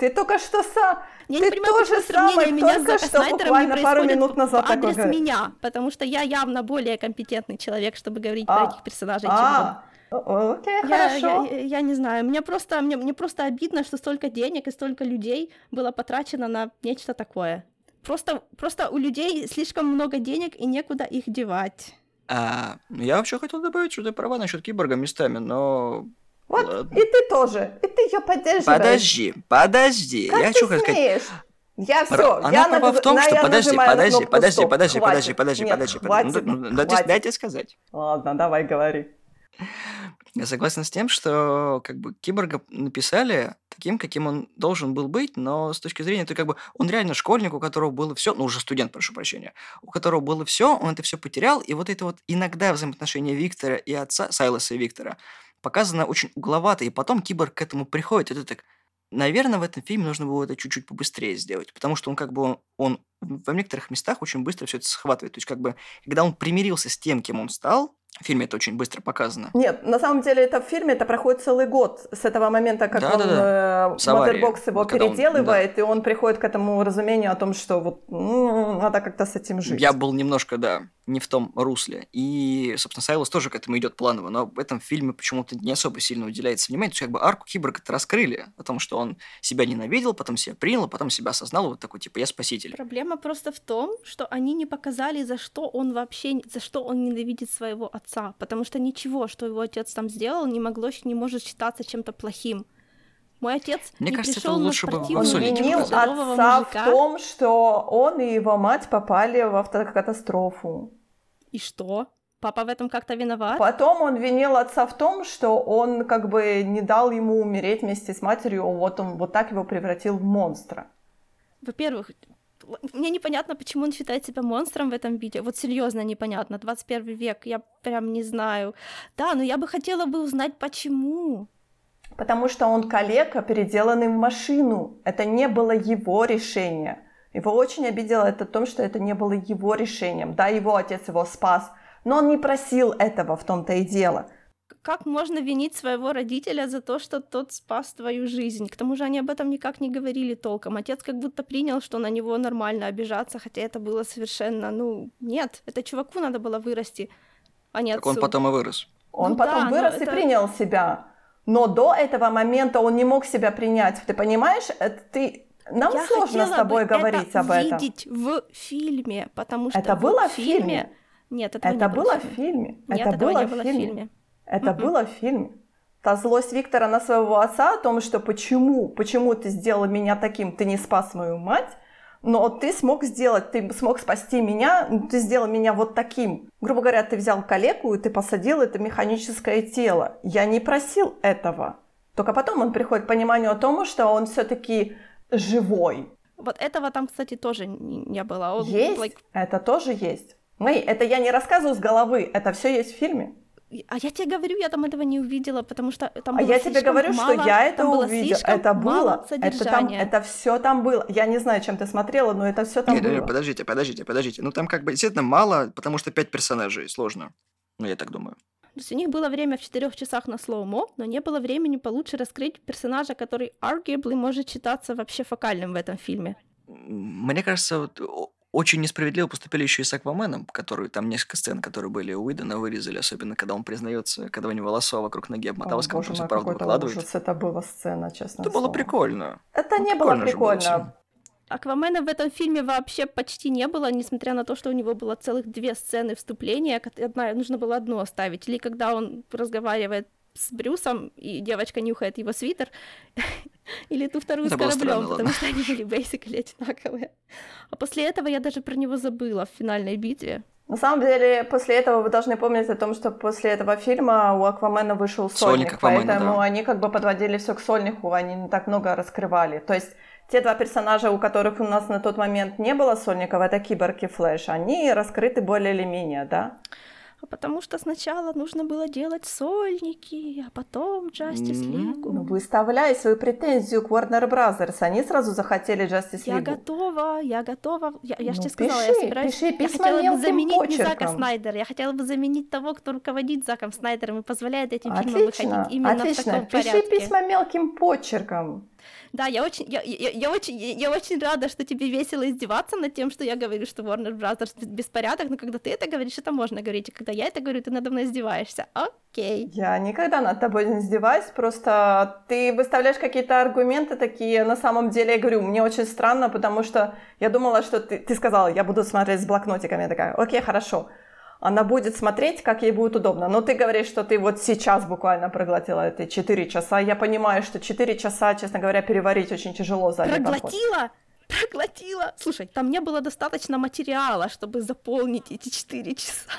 ты только что сам... Я ты не понимаю, тоже самое меня только с что буквально пару минут назад в адрес такое... меня, потому что я явно более компетентный человек, чтобы говорить а, про этих персонажей, а, чем он. Окей, я, хорошо. Я, я, я не знаю, мне просто, мне, мне просто обидно, что столько денег и столько людей было потрачено на нечто такое. Просто, просто у людей слишком много денег и некуда их девать. А, я вообще хотел добавить, что ты права насчет киборга местами, но вот Ладно. и ты тоже. И ты ее поддерживаешь. Подожди, подожди. Как я ты хочу смеешь? сказать. Я все, Она я права над... в том, ну, что я подожди, подожди, подожди, подожди, хватит. подожди, подожди, Нет, подожди, хватит, подожди. Ну. Дайте, дайте сказать. Ладно, давай говори. Я согласен с тем, что как бы киборга написали таким, каким он должен был быть, но с точки зрения, ты как бы он реально школьник, у которого было все, ну уже студент, прошу прощения, у которого было все, он это все потерял, и вот это вот иногда взаимоотношения Виктора и отца, Сайлоса и Виктора, показано очень угловато, и потом киборг к этому приходит, это так Наверное, в этом фильме нужно было это чуть-чуть побыстрее сделать, потому что он как бы он, он в некоторых местах очень быстро все это схватывает. То есть как бы, когда он примирился с тем, кем он стал, в фильме это очень быстро показано. Нет, на самом деле это в фильме это проходит целый год с этого момента, как да, он да, да. Мотербокс его вот переделывает, он, да. и он приходит к этому разумению о том, что вот ну, надо как-то с этим жить. Я был немножко, да, не в том русле. И, собственно, Сайлос тоже к этому идет планово, но в этом фильме почему-то не особо сильно уделяется внимание. То есть, как бы арку киборга это раскрыли о том, что он себя ненавидел, потом себя принял, потом себя осознал, вот такой, типа, я спаситель. Проблема просто в том, что они не показали, за что он вообще, за что он ненавидит своего отца, потому что ничего, что его отец там сделал, не могло, не может считаться чем-то плохим. Мой отец Мне не кажется, пришел это на лучше бы спортивную Он винил отца мужика. в том, что он и его мать попали в автокатастрофу. И что? Папа в этом как-то виноват? Потом он винил отца в том, что он как бы не дал ему умереть вместе с матерью, вот он вот так его превратил в монстра. Во-первых, мне непонятно, почему он считает себя монстром в этом видео. Вот серьезно непонятно. 21 век, я прям не знаю. Да, но я бы хотела бы узнать, почему. Потому что он калека, переделанный в машину. Это не было его решение. Его очень обидело это том, что это не было его решением. Да, его отец его спас, но он не просил этого, в том-то и дело. Как можно винить своего родителя за то, что тот спас твою жизнь? К тому же они об этом никак не говорили толком. Отец как будто принял, что на него нормально обижаться, хотя это было совершенно, ну, нет, это чуваку надо было вырасти, а не Так отцу. он потом и вырос. Он Ну потом да, вырос и это- принял себя. Но до этого момента он не мог себя принять. Ты понимаешь? Это ты... Нам Я сложно с тобой бы говорить это об этом. видеть в фильме, потому что Это было в фильме? Нет, этого Это не было в фильме. Нет, это было в фильме. фильме. Это было в фильме. Та злость Виктора на своего отца о том, что почему, почему ты сделал меня таким, ты не спас мою мать, но ты смог сделать, ты смог спасти меня, ты сделал меня вот таким. Грубо говоря, ты взял калеку и ты посадил это механическое тело. Я не просил этого. Только потом он приходит к пониманию о том, что он все-таки живой. Вот этого там, кстати, тоже не было. Он, Есть, like, это тоже есть. Мэй, это я не рассказываю с головы, это все есть в фильме. А я тебе говорю, я там этого не увидела, потому что там А было я тебе говорю, мало, что я это увидела. Это мало было. Это там, это все там было. Я не знаю, чем ты смотрела, но это все там Не, не, не, было. подождите, подождите, подождите. Ну там как бы действительно мало, потому что пять персонажей, сложно. Ну, я так думаю. То есть у них было время в четырех часах на слоумо, но не было времени получше раскрыть персонажа, который arguably может считаться вообще фокальным в этом фильме. Мне кажется, вот очень несправедливо поступили еще и с Акваменом, который там несколько сцен, которые были у Уидона, вырезали, особенно когда он признается, когда у него волосо вокруг ноги обмоталось, когда он просто правду выкладывает. ужас. Это была сцена, честно Это было прикольно. Это Ну, не было прикольно было. Аквамена в этом фильме вообще почти не было, несмотря на то, что у него было целых две сцены вступления, одна, нужно было одну оставить. Или когда он разговаривает с Брюсом, и девочка нюхает его свитер, или ту вторую Это с кораблем, странно, потому ладно. что они были basically одинаковые. А после этого я даже про него забыла в финальной битве. На самом деле, после этого вы должны помнить о том, что после этого фильма у Аквамена вышел Сольник сольник, Аквамена, поэтому да. они как бы подводили все к сольнику, они не так много раскрывали. То есть те два персонажа, у которых у нас на тот момент не было сольников, это Киборг и Флэш, они раскрыты более или менее, да? А потому что сначала нужно было делать сольники, а потом Justice League. Ну, выставляй свою претензию к Warner Brothers. Они сразу захотели Justice Я League. готова, я готова. Я, я же Ну, тебе сказала, я пиши, собираюсь. пиши я хотела бы заменить не Зака почерком. Снайдера, я хотела бы заменить того, кто руководит Заком Снайдером и позволяет этим фильмам Отлично, выходить именно в отлично. таком Пиши порядке. письма мелким почерком. Да, я очень, я, я, я очень, я очень рада, что тебе весело издеваться над тем, что я говорю, что Warner Brothers бес- беспорядок, но когда ты это говоришь, это можно говорить, а когда я это говорю, ты надо мной издеваешься. Окей. Я никогда над тобой не издеваюсь, просто ты выставляешь какие-то аргументы такие, на самом деле, я говорю, мне очень странно, потому что я думала, что ты, ты сказала, я буду смотреть с блокнотиками, я такая, окей, хорошо. Она будет смотреть, как ей будет удобно. Но ты говоришь, что ты вот сейчас буквально проглотила эти 4 часа. Я понимаю, что 4 часа, честно говоря, переварить очень тяжело за один. Проглотила? Проглотила. Слушай, там не было достаточно материала, чтобы заполнить эти четыре часа.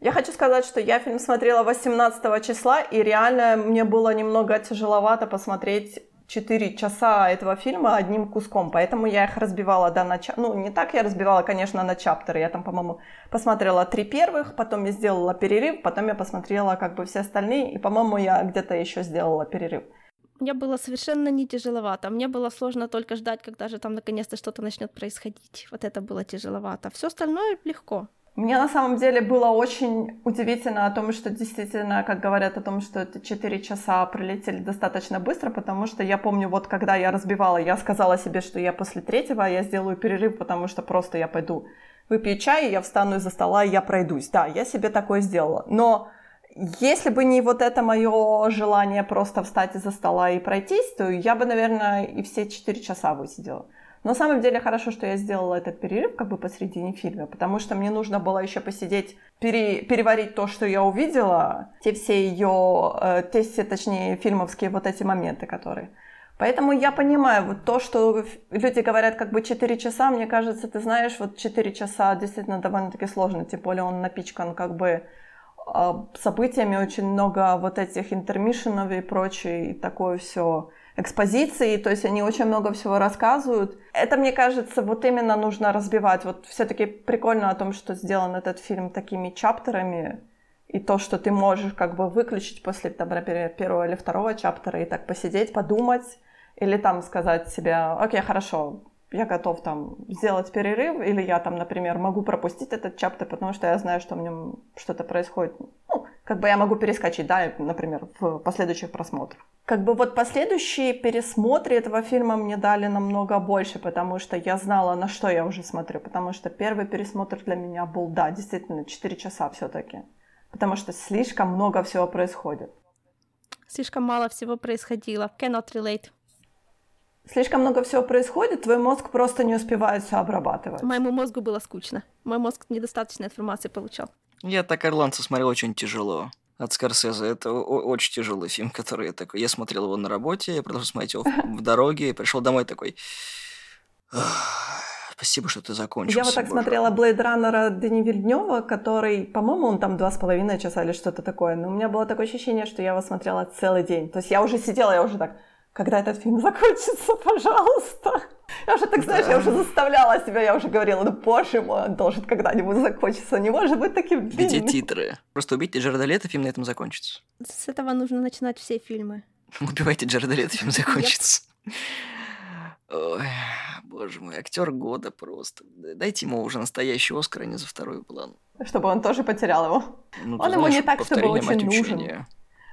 Я хочу сказать, что я фильм смотрела 18 числа, и реально мне было немного тяжеловато посмотреть 4 часа этого фильма одним куском, поэтому я их разбивала до начала. Ну, не так я разбивала, конечно, на чаптеры. Я там, по-моему, посмотрела три первых, потом я сделала перерыв, потом я посмотрела как бы все остальные, и, по-моему, я где-то еще сделала перерыв. Мне было совершенно не тяжеловато. Мне было сложно только ждать, когда же там наконец-то что-то начнет происходить. Вот это было тяжеловато. Все остальное легко. Мне на самом деле было очень удивительно о том, что действительно, как говорят о том, что это 4 часа пролетели достаточно быстро, потому что я помню, вот когда я разбивала, я сказала себе, что я после третьего я сделаю перерыв, потому что просто я пойду выпью чай, я встану из-за стола, и я пройдусь. Да, я себе такое сделала. Но если бы не вот это мое желание просто встать из-за стола и пройтись, то я бы, наверное, и все четыре часа высидела. На самом деле хорошо, что я сделала этот перерыв как бы посредине фильма, потому что мне нужно было еще посидеть, пере, переварить то, что я увидела, те все ее, э, те все, точнее, фильмовские вот эти моменты, которые. Поэтому я понимаю, вот то, что люди говорят как бы 4 часа, мне кажется, ты знаешь, вот 4 часа действительно довольно-таки сложно, тем более он напичкан как бы а, событиями, очень много вот этих интермишенов и прочее, и такое все экспозиции, то есть они очень много всего рассказывают. Это, мне кажется, вот именно нужно разбивать. Вот все-таки прикольно о том, что сделан этот фильм такими чаптерами, и то, что ты можешь как бы выключить после, например, первого или второго чаптера и так посидеть, подумать, или там сказать себе, окей, хорошо, я готов там сделать перерыв, или я там, например, могу пропустить этот чаптер, потому что я знаю, что в нем что-то происходит. Как бы я могу перескочить, да, например, в последующих просмотрах. Как бы вот последующие пересмотры этого фильма мне дали намного больше, потому что я знала, на что я уже смотрю, потому что первый пересмотр для меня был, да, действительно, 4 часа все-таки, потому что слишком много всего происходит. Слишком мало всего происходило. Cannot relate слишком много всего происходит, твой мозг просто не успевает все обрабатывать. Моему мозгу было скучно. Мой мозг недостаточно информации получал. Я так «Ирландца» смотрел очень тяжело. От Скорсезе. Это очень тяжелый фильм, который я такой... Я смотрел его на работе, я продолжил смотреть его в дороге, пришел домой такой... Спасибо, что ты закончил. Я вот так боже. смотрела Блейд Раннера Дени Вильднева, который, по-моему, он там два с половиной часа или что-то такое. Но у меня было такое ощущение, что я его смотрела целый день. То есть я уже сидела, я уже так когда этот фильм закончится, пожалуйста. Я уже, так знаешь, да. я уже заставляла себя, я уже говорила, ну, боже мой, он должен когда-нибудь закончиться, не может быть таким длинным. Видите титры. Просто убейте Джареда Лето, фильм на этом закончится. С этого нужно начинать все фильмы. Убивайте Джареда Лето, фильм закончится. Ой, боже мой, актер года просто. Дайте ему уже настоящий Оскар, а не за второй план. Чтобы он тоже потерял его. Ну, он ему не так, чтобы очень нужен.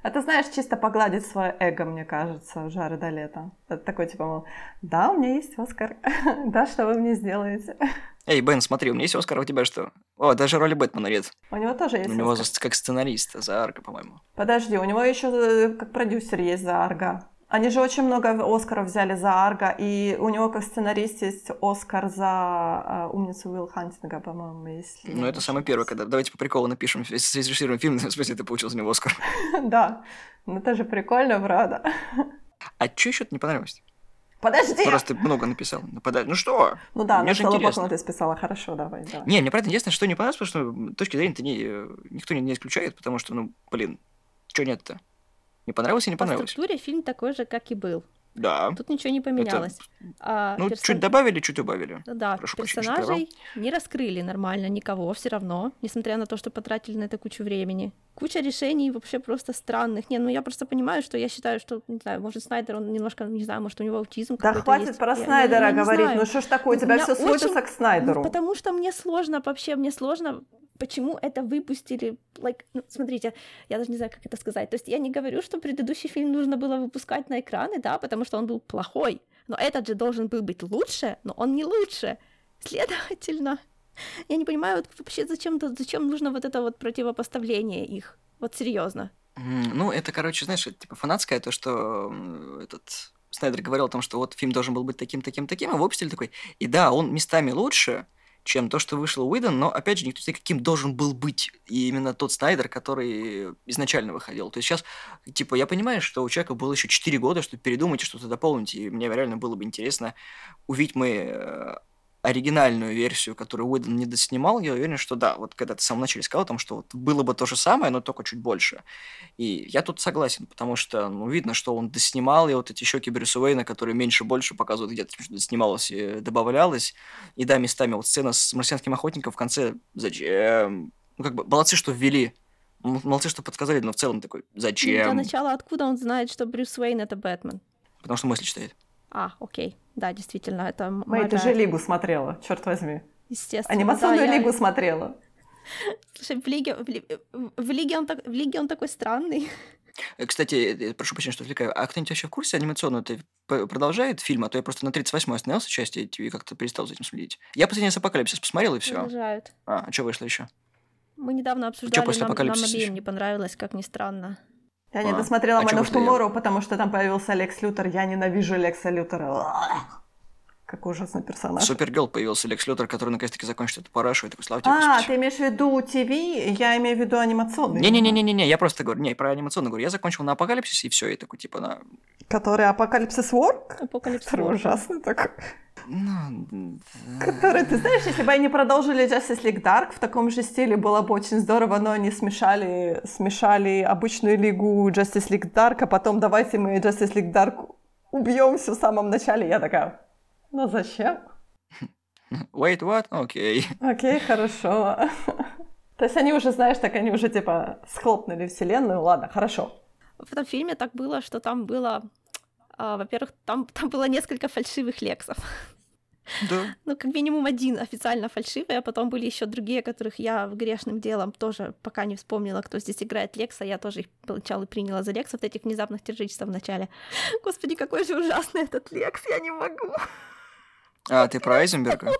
Это, знаешь, чисто погладить свое эго, мне кажется, Жареда Лето. Это такой, типа, мол, да, у меня есть Оскар. да, что вы мне сделаете? Эй, Бен, смотри, у меня есть Оскар, а у тебя что? О, даже роли Бэтмена нет. У него тоже есть У него Оскар. как сценарист за Арго, по-моему. Подожди, у него еще э, как продюсер есть за Арго. Они же очень много Оскаров взяли за Арго, и у него как сценарист есть Оскар за э, умницу Уилл Хантинга, по-моему, если... Ну, это самый первый, когда давайте по приколу напишем, срежиссируем фильм, в смысле, ты получил за него Оскар. Да, ну это же прикольно, правда. А что еще не понравилось? Подожди! Просто ты много написал. Ну, пода... ну что? Ну да, мне же интересно. ты списала. Хорошо, давай, давай. Не, мне правда интересно, что не понравилось, потому что точки зрения-то не, никто не, не исключает, потому что, ну, блин, что нет-то? Не понравилось и не понравилось. По структуре фильм такой же, как и был. Да. Тут ничего не поменялось. Это... А, ну, персон... чуть добавили, чуть убавили. Да, Прошу персонажей не раскрыли нормально никого все равно, несмотря на то, что потратили на это кучу времени. Куча решений вообще просто странных. Не, ну я просто понимаю, что я считаю, что, не знаю, может, Снайдер, он немножко, не знаю, может, у него аутизм Да хватит есть. про я, Снайдера я, я говорить, ну что ж такое, у тебя все сводится очень... к Снайдеру. Ну, потому что мне сложно вообще, мне сложно почему это выпустили, like, ну, смотрите, я даже не знаю, как это сказать. То есть я не говорю, что предыдущий фильм нужно было выпускать на экраны, да, потому что он был плохой. Но этот же должен был быть лучше, но он не лучше. Следовательно, я не понимаю вот вообще, зачем, зачем нужно вот это вот противопоставление их. Вот серьезно. Ну, это, короче, знаешь, это, типа фанатское, то, что этот Снайдер говорил о том, что вот фильм должен был быть таким, таким, таким, а выпустили такой. И да, он местами лучше, чем то, что вышло Уидон, но, опять же, никто не знает, каким должен был быть и именно тот Снайдер, который изначально выходил. То есть сейчас, типа, я понимаю, что у человека было еще 4 года, чтобы передумать и что-то дополнить, и мне реально было бы интересно увидеть мы э, оригинальную версию, которую Уидон не доснимал, я уверен, что да, вот когда ты в самом начале сказал о том, что вот было бы то же самое, но только чуть больше. И я тут согласен, потому что, ну, видно, что он доснимал, и вот эти щеки Брюса Уэйна, которые меньше-больше показывают, где-то снималось и добавлялось. И да, местами вот сцена с марсианским охотником в конце, зачем? Ну, как бы, молодцы, что ввели Молодцы, что подсказали, но в целом такой, зачем? Для начала, откуда он знает, что Брюс Уэйн — это Бэтмен? Потому что мысли читает. А, окей. Да, действительно, это... Мэй, моя... ты же Лигу смотрела, черт возьми. Естественно. Анимационную да, Лигу я... смотрела. Слушай, в Лиге, в, Ли... в, Лиге он так... в Лиге он такой странный. Э, Кстати, э, прошу прощения, что отвлекаю. А кто-нибудь вообще в курсе анимационно это п- продолжает фильм? А то я просто на 38-й остановился части и как-то перестал за этим следить. Я последний раз Апокалипсис посмотрел, и все. Продолжают. А, а что вышло еще? Мы недавно обсуждали, после нам, нам обеим не понравилось, как ни странно. Я не досмотрела а Man of Tomorrow, потому что там появился Лекс Лютер. Я ненавижу Лекса Лютера. Какой ужасный персонаж. Супергерл появился Лекс Лютер, который наконец-таки закончит эту парашу. И такой, слава тебе, А, Господи». ты имеешь в виду ТВ? Я имею в виду анимационный. Не-не-не-не-не, я просто говорю, не, про анимационный говорю. Я закончил на Апокалипсисе, и все, и такой, типа, на... Который Апокалипсис Ворк? Апокалипсис. Который ужасный такой. Ну, да. Который, ты знаешь, если бы они продолжили Justice League Dark в таком же стиле, было бы очень здорово, но они смешали, смешали обычную лигу Justice League Dark, а потом давайте мы Justice League Dark убьем все в самом начале. Я такая, ну зачем? Wait, what? Окей. Окей, хорошо. То есть они уже, знаешь, так они уже типа схлопнули вселенную, ладно, хорошо. В этом фильме так было, что там было... а, во-первых, там, там было несколько фальшивых лексов. Да. Ну, как минимум один официально фальшивый, а потом были еще другие, которых я грешным делом тоже пока не вспомнила, кто здесь играет Лекса. Я тоже их поначалу приняла за Лекса, вот этих внезапных террористов в начале. Господи, какой же ужасный этот Лекс, я не могу. А, ты про Айзенберга?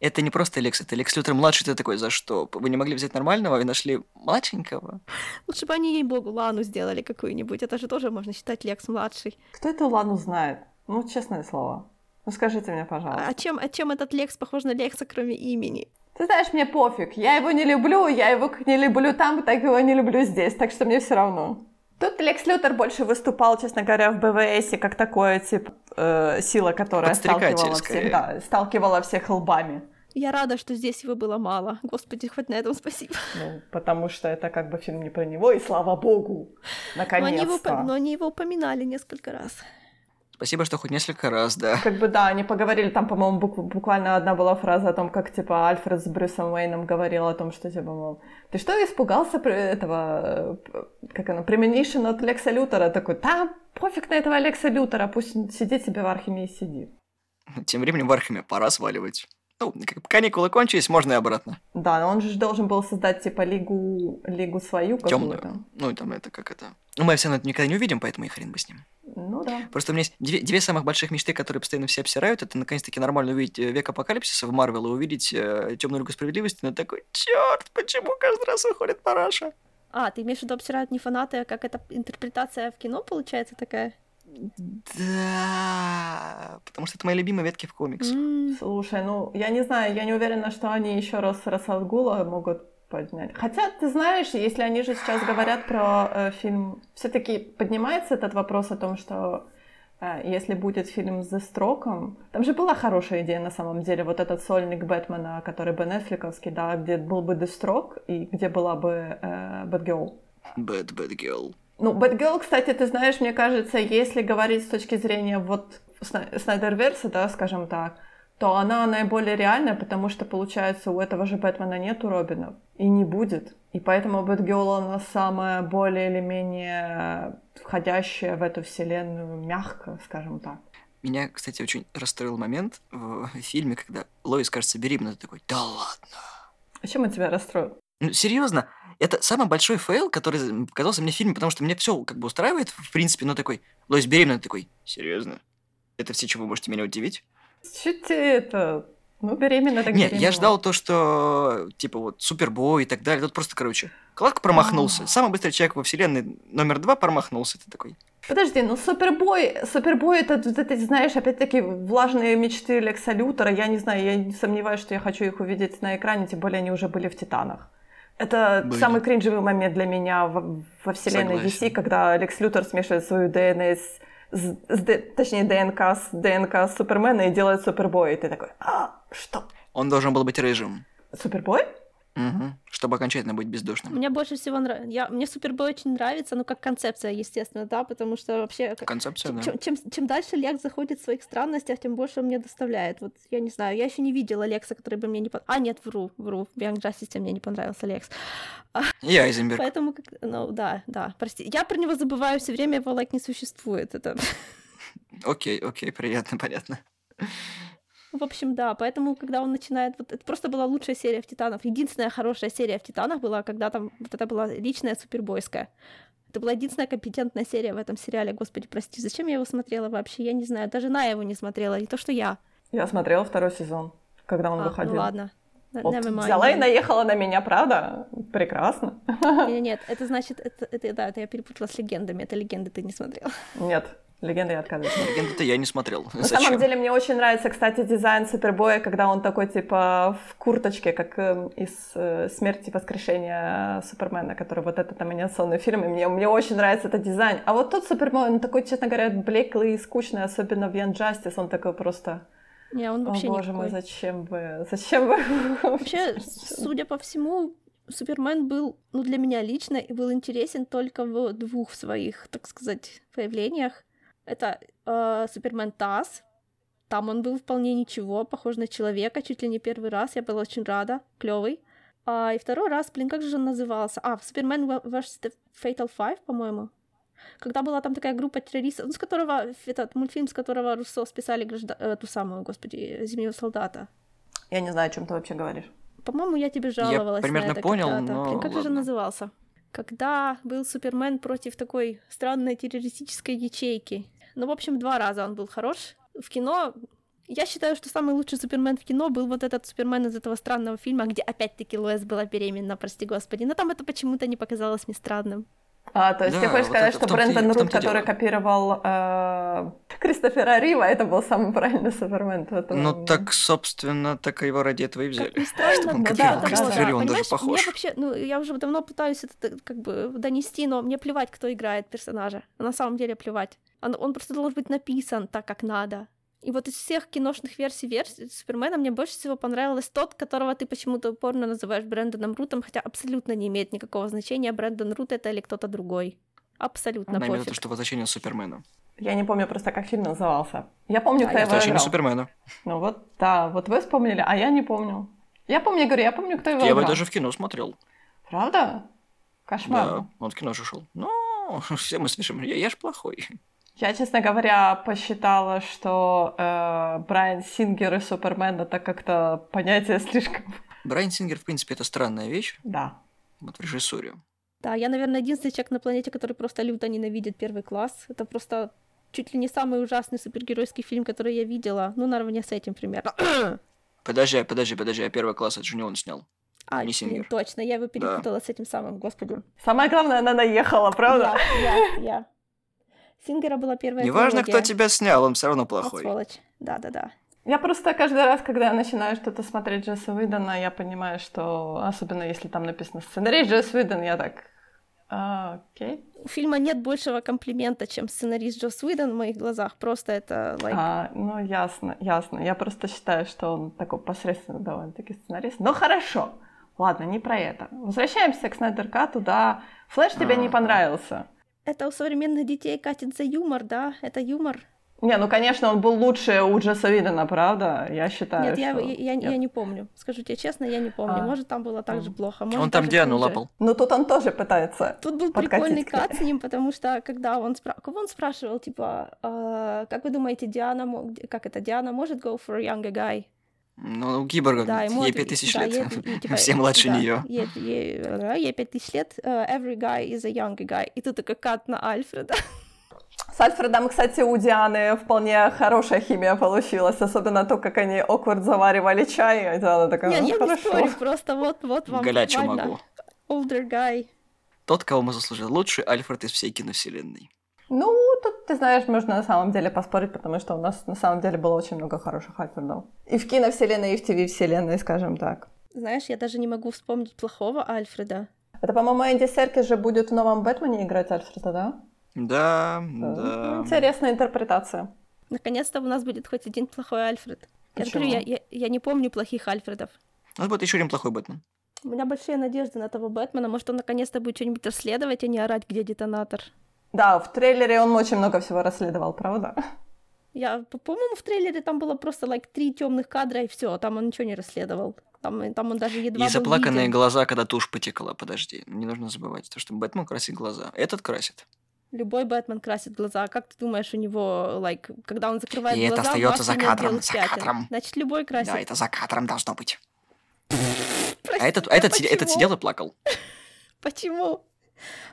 Это не просто Лекс, это Лекс Лютер младший. Ты такой, за что? Вы не могли взять нормального и нашли младшенького? Лучше бы они, ей-богу, Лану сделали какую-нибудь. Это же тоже можно считать Лекс младший. Кто эту Лану знает? Ну, честное слово. Ну, скажите мне, пожалуйста. А чем, а чем этот Лекс похож на Лекса, кроме имени? Ты знаешь, мне пофиг. Я его не люблю, я его не люблю там, так его не люблю здесь, так что мне все равно. Тут Лекс Лютер больше выступал, честно говоря, в БВСе как такое, типа, э, сила, которая сталкивала всех, да, сталкивала всех лбами. Я рада, что здесь его было мало. Господи, хоть на этом спасибо. Ну, потому что это как бы фильм не про него, и слава богу, Но они, его, наконец-то. но они его упоминали несколько раз. Спасибо, что хоть несколько раз, да. Как бы да, они поговорили, там, по-моему, бук- буквально одна была фраза о том, как, типа, Альфред с Брюсом Уэйном говорил о том, что, типа, мол, ты что, испугался этого, э, как оно, premonition от Лекса Лютера? Такой, да, пофиг на этого Лекса Лютера, пусть сидит себе в Архиме и сидит. Тем временем в Архаме пора сваливать. Ну, как каникулы кончились, можно и обратно. Да, но он же должен был создать, типа, лигу, лигу свою Темную. Ну, и там это как это... Ну, мы все равно это никогда не увидим, поэтому и хрен бы с ним. Ну да. Просто у меня есть две, две самых больших мечты, которые постоянно все обсирают. Это наконец-таки нормально увидеть э, век апокалипсиса в Марвел и увидеть э, темную лигу справедливости. Но такой, черт, почему каждый раз выходит параша? А, ты имеешь в виду обсирают не фанаты, а как это интерпретация в кино получается такая? Да, потому что это мои любимые ветки в комикс. М, Слушай, ну, я не знаю, я не уверена, что они еще раз Расалгула могут поднять. Хотя, ты знаешь, если они же сейчас говорят про э, фильм, все-таки поднимается этот вопрос о том, что э, если будет фильм с Строком, там же была хорошая идея на самом деле, вот этот сольник Бэтмена, который бы Нетфликовский, да, где был бы Дестрок и где была бы э, Бэтгерл. Bad, bad girl. Ну, Бэтгерл, кстати, ты знаешь, мне кажется, если говорить с точки зрения вот Сна- Снайдерверса, да, скажем так, то она наиболее реальная, потому что, получается, у этого же Бэтмена нету Робина и не будет. И поэтому Бэтгерл, она самая более или менее входящая в эту вселенную мягко, скажем так. Меня, кстати, очень расстроил момент в фильме, когда Лоис кажется беременна. Такой, да ладно. А чем он тебя расстроил? Ну, серьезно, это самый большой фейл, который показался мне в фильме, потому что меня все как бы устраивает, в принципе, но такой, Лоис беременна, ты такой, серьезно? Это все, чего вы можете меня удивить? Чуть тебе это... Ну, беременна так Не, беременна. я ждал то, что, типа, вот, Супербой и так далее. Тут просто, короче, Кларк промахнулся. А. Самый быстрый человек во вселенной номер два промахнулся. Ты такой, Подожди, ну Супербой, Супербой это, это, знаешь, опять-таки влажные мечты Лекса Лютера. Я не знаю, я не сомневаюсь, что я хочу их увидеть на экране, тем более они уже были в Титанах. Это Были. самый кринжевый момент для меня во, во вселенной Согласен. DC, когда Лекс Лютер смешивает свою ДНС, с, с точнее ДНК с ДНК Супермена и делает Супербой. И ты такой, а, что? он должен был быть рыжим. Супербой? Мгм. Чтобы окончательно быть бездушным. Мне больше всего нравится... Мне Супербой очень нравится, ну, как концепция, естественно, да, потому что вообще... Концепция, да. Чем, чем, чем дальше Лекс заходит в своих странностях, тем больше он мне доставляет. Вот я не знаю, я еще не видела Лекса, который бы мне не понравился. А, нет, вру, вру. В Young Justice мне не понравился Лекс. И Айзенберг. Поэтому, как... ну да, да, прости. Я про него забываю все время, его лайк не существует. Это... Окей, окей, приятно, понятно. В общем, да, поэтому, когда он начинает... Вот это просто была лучшая серия в Титанах. Единственная хорошая серия в Титанах была, когда там вот это была личная супербойская. Это была единственная компетентная серия в этом сериале. Господи, прости, зачем я его смотрела вообще? Я не знаю. Даже на его не смотрела, не то что я. Я смотрела второй сезон, когда он а, выходил. Ну ладно. Вот взяла и наехала на меня, правда? Прекрасно. Нет, нет, это значит, это, это, да, это я перепутала с легендами. Это легенды ты не смотрела. Нет, Легенды я отказываюсь. Легенды-то я не смотрел. На Зачем? самом деле мне очень нравится, кстати, дизайн Супербоя, когда он такой, типа, в курточке, как э, из э, «Смерти воскрешения Супермена», который вот этот анимационный фильм, и мне, мне очень нравится этот дизайн. А вот тот Супербой, он такой, честно говоря, блеклый и скучный, особенно в Young Justice, он такой просто... Не, он вообще О, боже никакой. мой, зачем вы? Зачем вы? Вообще, судя по всему, Супермен был, ну, для меня лично, и был интересен только в двух своих, так сказать, появлениях. Это э, Супермен Таз. Там он был вполне ничего, похож на человека, чуть ли не первый раз. Я была очень рада, клевый. А, и второй раз, блин, как же он назывался? А, Супермен vs. The Fatal Five, по-моему. Когда была там такая группа террористов, ну, с которого, этот мультфильм, с которого Руссо списали граждан... Э, ту самую, господи, Зимнего солдата. Я не знаю, о чем ты вообще говоришь. По-моему, я тебе жаловалась Я примерно на это понял, когда-то. но Блин, как ладно. же назывался? Когда был Супермен против такой странной террористической ячейки. Ну, в общем, два раза он был хорош. В кино я считаю, что самый лучший Супермен в кино был вот этот Супермен из этого странного фильма, где опять-таки Лоэс была беременна, прости господи. Но там это почему-то не показалось мне странным. А, то есть Да, ты хочешь вот сказать, это что в Брэндон в Рут, который дело. копировал э, Кристофера Рива, это был самый правильный Супермен. Это- Ну так, собственно, так его ради этого и взяли. Как ни странно, Чтобы он копировал да, Кристофера да, Ри, он даже похож. Мне вообще, ну, я уже давно пытаюсь это как бы донести, но мне плевать, кто играет персонажа. На самом деле плевать. Он, он просто должен быть написан так, как надо. И вот из всех киношных версий версий Супермена мне больше всего понравилось тот, которого ты почему-то упорно называешь Брэндоном Рутом, хотя абсолютно не имеет никакого значения, Брэндон Рут это или кто-то другой. Абсолютно Она имеет пофиг. что возвращение Супермена. Я не помню просто, как фильм назывался. Я помню, Да, кто я его играл. Супермена. Ну вот, да, вот вы вспомнили, а я не помню. Я помню, говорю, я помню, кто его Я его играл. даже в кино смотрел. Правда? Кошмар. Да, он в кино же шел. Ну, все мы слышим, я, я ж плохой. Я, честно говоря, посчитала, что э, Брайан Сингер и Супермен это как-то понятие слишком... Брайан Сингер, в принципе, это странная вещь. Да. Вот в режиссуре. Да, я, наверное, единственный человек на планете, который просто люто ненавидит первый класс. Это просто чуть ли не самый ужасный супергеройский фильм, который я видела. Ну, наравне с этим примерно. Подожди, подожди, подожди, а первый класс это же не он снял. А, Не блин, Сингер. точно, я его перепутала с этим самым, господи. Самое главное, она наехала, правда? Я, я, я. Сингера была первая Неважно, кто тебя снял, он все равно Вот плохой. сволочь. Да-да-да. Я просто каждый раз, когда я начинаю что-то смотреть Джесса Уидона, я понимаю, что, особенно если там написано сценарий Джесс Уидон, я так... «А, окей. У фильма нет большего комплимента, чем сценарист Джос Уидон в моих глазах. Просто это, like, А, ну, ясно, ясно. Я просто считаю, что он такой посредственный довольно-таки сценарист. Но хорошо. Ладно, не про это. Возвращаемся к Снайдер Кату, да. Флэш тебе не Ага. понравился. Это у современных детей катит за юмор, да? Это юмор. Не, ну, конечно, он был лучше у Джесса Уидона, правда? Я считаю, Нет, я, что... я, я, я не помню. Скажу тебе честно, я не помню. А. Может, там было так же плохо. Может, Он там Диану лапал. Ну, тут он тоже пытается. Тут был прикольный кат с ним, потому что когда он спрашивал, кого он спрашивал, типа, «А, как вы думаете, Диана, как это, Диана может go for a younger guy? Ну, у Киборга, Да, ему ей отв- 5000 да, лет. ей- и, типа, Все младше да, нее. Ей, ей, да, ей 5000 лет, э, every guy is a younger guy. И тут такой кат на Альфреда. С Альфредом, кстати, у Дианы вполне хорошая химия получилась, особенно то, как они оквард заваривали чай, и Диана такая, Не, ну, я не хорошо. спорю, просто вот, вот вам буквально могу. older guy. Тот, кого мы заслужили. Лучший Альфред из всей киновселенной. Ну, тут, ты знаешь, можно на самом деле поспорить, потому что у нас на самом деле было очень много хороших Альфредов. И в киновселенной, и в ТВ-вселенной, скажем так. Знаешь, я даже не могу вспомнить плохого Альфреда. Это, по-моему, Энди Серкис же будет в новом Бэтмене играть Альфреда, да? Да, Ну, да. Интересная интерпретация. Наконец-то у нас будет хоть один плохой Альфред. Я Почему? говорю, я, я, я не помню плохих Альфредов. У нас будет еще один плохой Бэтмен. У меня большие надежды на того Бэтмена. Может, он наконец-то будет что-нибудь расследовать, а не орать, где детонатор. Да, в трейлере он очень много всего расследовал, правда? Я, по- по-моему, в трейлере там было просто like три темных кадра и все, там он ничего не расследовал. Там, там он даже едва И был заплаканные виден. глаза, когда тушь потекла. Подожди, не нужно забывать, то, что Бэтмен красит глаза. Этот красит. Любой Бэтмен красит глаза. А Как ты думаешь, у него, like, когда он закрывает И это глаза, остаётся в за нет кадром, за кадром. Значит, любой красит. Да, это за кадром должно быть. Прости, А этот, а этот, этот сидел и плакал. Почему?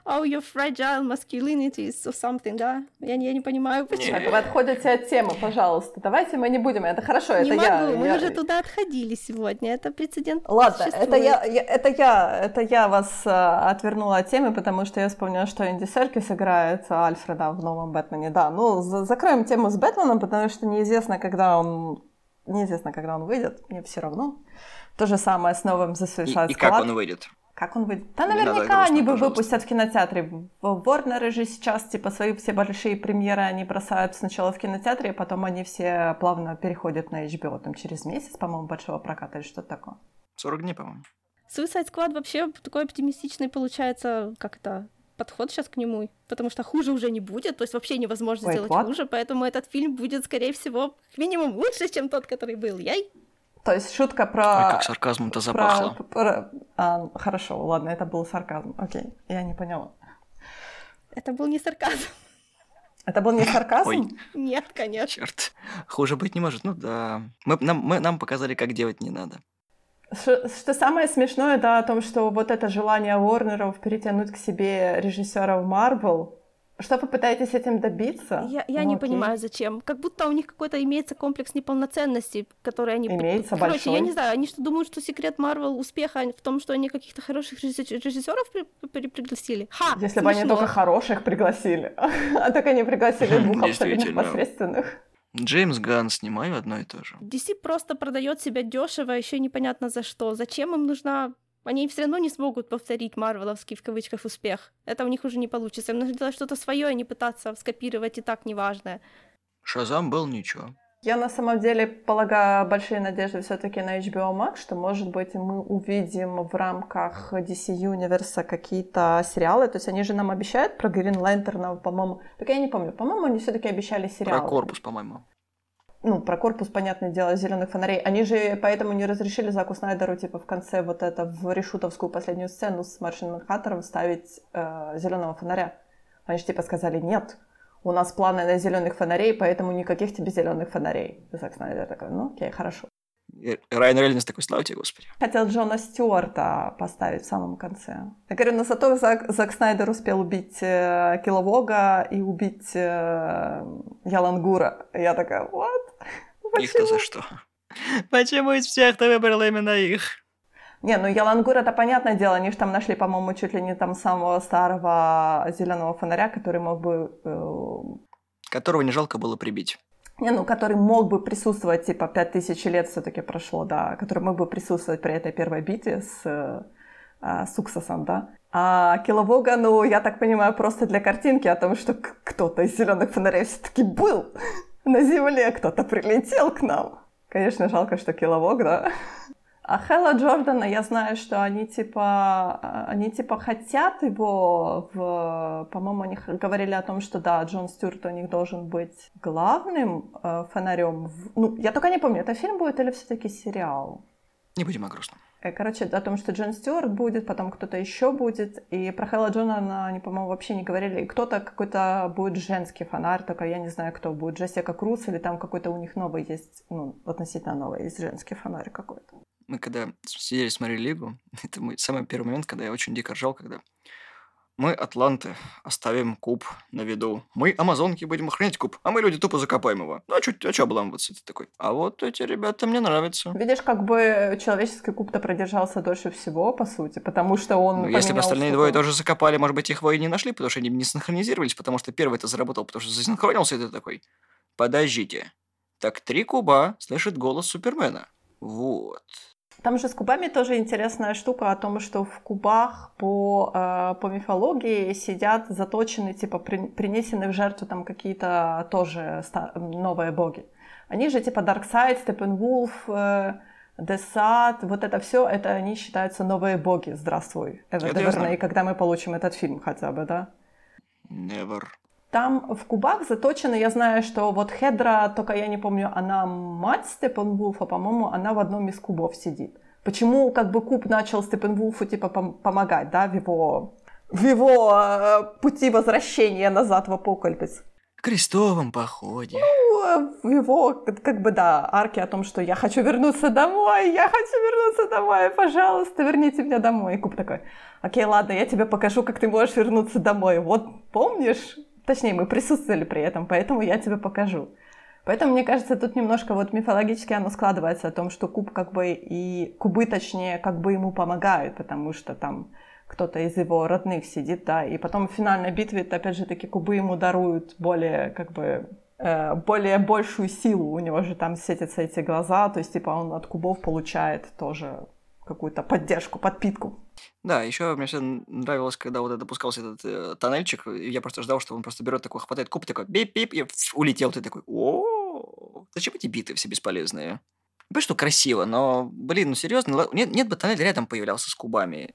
Oh, your fragile masculinity or something, да? Я, я не понимаю, почему. Так, вы отходите от темы, пожалуйста. Давайте мы не будем. Это хорошо, это не я. могу, мы я... уже туда отходили сегодня. Это прецедент Ладно, это я, я, это я, это я вас а, отвернула от темы, потому что я вспомнила, что Энди Серкис играет Альфреда в новом Бэтмене. Да, ну за, закроем тему с Бэтменом, потому что неизвестно, когда он, неизвестно, когда он выйдет. Мне все равно. То же самое с новым The Suicide И, и как он выйдет? Как он выйдет? Да, наверняка они бы выпустят в кинотеатре. Ворнеры же сейчас, типа, свои все большие премьеры они бросают сначала в кинотеатре, а потом они все плавно переходят на HBO, там, через месяц, по-моему, большого проката или что-то такое. 40 дней, по-моему. Suicide Squad вообще такой оптимистичный получается, как это, подход сейчас к нему, потому что хуже уже не будет, то есть вообще невозможно Wait, сделать what? хуже, поэтому этот фильм будет, скорее всего, минимум лучше, чем тот, который был. Яй! То есть шутка про... Ой, как сарказм-то запахло. Про, про... А, хорошо, ладно, это был сарказм. Окей, я не поняла. Это был не сарказм. Это был не сарказм? Ой. Нет, конечно. Черт, хуже быть не может. Ну да. Мы, нам, мы, нам показали, как делать не надо. Что, что самое смешное, да, о том, что вот это желание Уорнеров перетянуть к себе режиссеров Марвел, что вы пытаетесь этим добиться? Я, я ну, не окей. понимаю, зачем. Как будто у них какой-то имеется комплекс неполноценности, который они... Имеется Короче, большой. я не знаю, они что, думают, что секрет Марвел успеха в том, что они каких-то хороших режиссеров при, при, пригласили? Ха! Если смешно. бы они только хороших пригласили. а так они пригласили двух абсолютно посредственных. Джеймс Ганн, снимаю одно и то же. DC просто продает себя дешево, еще непонятно за что. Зачем им нужна они все равно не смогут повторить марвеловский в кавычках успех. Это у них уже не получится. Им нужно делать что-то свое, а не пытаться скопировать и так неважное. Шазам был ничего. Я на самом деле полагаю большие надежды все-таки на HBO Max, что, может быть, мы увидим в рамках DC Universe какие-то сериалы. То есть они же нам обещают про Green Lantern, по-моему. Так я не помню. По-моему, они все-таки обещали сериал. Про корпус, по-моему ну, про корпус, понятное дело, зеленых фонарей. Они же поэтому не разрешили Заку Снайдеру, типа, в конце вот это, в решутовскую последнюю сцену с Маршин Манхаттером ставить э, зеленого фонаря. Они же, типа, сказали, нет, у нас планы на зеленых фонарей, поэтому никаких тебе зеленых фонарей. Зак Снайдер такой, ну, окей, хорошо. Райан Рейнольдс такой, слава тебе, Господи. Хотел Джона Стюарта поставить в самом конце. Я говорю, но зато Зак, Зак Снайдер успел убить э, Киловога и убить э, Ялангура. И я такая, what? Их-то за что? Почему из всех ты выбрала именно их? Не, ну Ялангур это понятное дело, они же там нашли, по-моему, чуть ли не там самого старого зеленого фонаря, который мог бы... Э... Которого не жалко было прибить. Не, ну, который мог бы присутствовать, типа, пять тысяч лет все таки прошло, да, который мог бы присутствовать при этой первой битве с, э, с Уксосом, да. А Киловога, ну, я так понимаю, просто для картинки о том, что кто-то из зеленых фонарей все таки был на Земле, кто-то прилетел к нам. Конечно, жалко, что Киловог, да. А Хэлла Джордана, я знаю, что они типа, они типа хотят его, в, по-моему, они говорили о том, что да, Джон Стюарт у них должен быть главным э, фонарем. В, ну, я только не помню, это фильм будет или все-таки сериал? Не будем о грустном. Э, короче, о том, что Джон Стюарт будет, потом кто-то еще будет. И про Хэлла Джона они, по-моему, вообще не говорили. И кто-то какой-то будет женский фонарь, только я не знаю, кто будет. Джессика Круз или там какой-то у них новый есть, ну, относительно новый есть женский фонарь какой-то мы когда сидели, смотрели Лигу, это мой самый первый момент, когда я очень дико ржал, когда мы, атланты, оставим куб на виду. Мы, амазонки, будем охранять куб, а мы, люди, тупо закопаем его. Ну, а что а чё обламываться? Ты такой, а вот эти ребята мне нравятся. Видишь, как бы человеческий куб-то продержался дольше всего, по сути, потому что он ну, Если бы остальные двое тоже закопали, может быть, их его и не нашли, потому что они не синхронизировались, потому что первый это заработал, потому что засинхронился, и ты такой, подождите. Так три куба слышит голос Супермена. Вот. Там же с кубами тоже интересная штука о том, что в кубах по, э, по мифологии сидят заточенные, типа при, принесены в жертву там какие-то тоже новые боги. Они же типа Дарксайд, Степпенвулф, э, Десад, вот это все, это они считаются новые боги. Здравствуй, Эвер и когда мы получим этот фильм хотя бы, да? Never. Там в кубах заточено, я знаю, что вот Хедра, только я не помню, она мать Степенвулфа, по-моему, она в одном из кубов сидит. Почему как бы куб начал Степенвулфу типа пом- помогать, да, в его, в его э, пути возвращения назад в апокалипсис? крестовом походе. Ну, в его, как бы, да, арке о том, что я хочу вернуться домой, я хочу вернуться домой, пожалуйста, верните меня домой. И Куб такой, окей, ладно, я тебе покажу, как ты можешь вернуться домой. Вот помнишь? Точнее, мы присутствовали при этом, поэтому я тебе покажу. Поэтому, мне кажется, тут немножко вот мифологически оно складывается о том, что Куб как бы и... Кубы, точнее, как бы ему помогают, потому что там кто-то из его родных сидит, да, и потом в финальной битве, опять же таки, кубы ему даруют более, как бы, э, более большую силу, у него же там светятся эти глаза, то есть, типа, он от кубов получает тоже какую-то поддержку, подпитку. Да, еще мне все нравилось, когда вот допускался этот э, тоннельчик, я просто ждал, что он просто берет такой, хватает куб, такой бип-бип, и улетел, ты такой, о зачем эти биты все бесполезные? Понимаешь, что красиво, но, блин, ну серьезно, нет, нет бы тоннель рядом появлялся с кубами.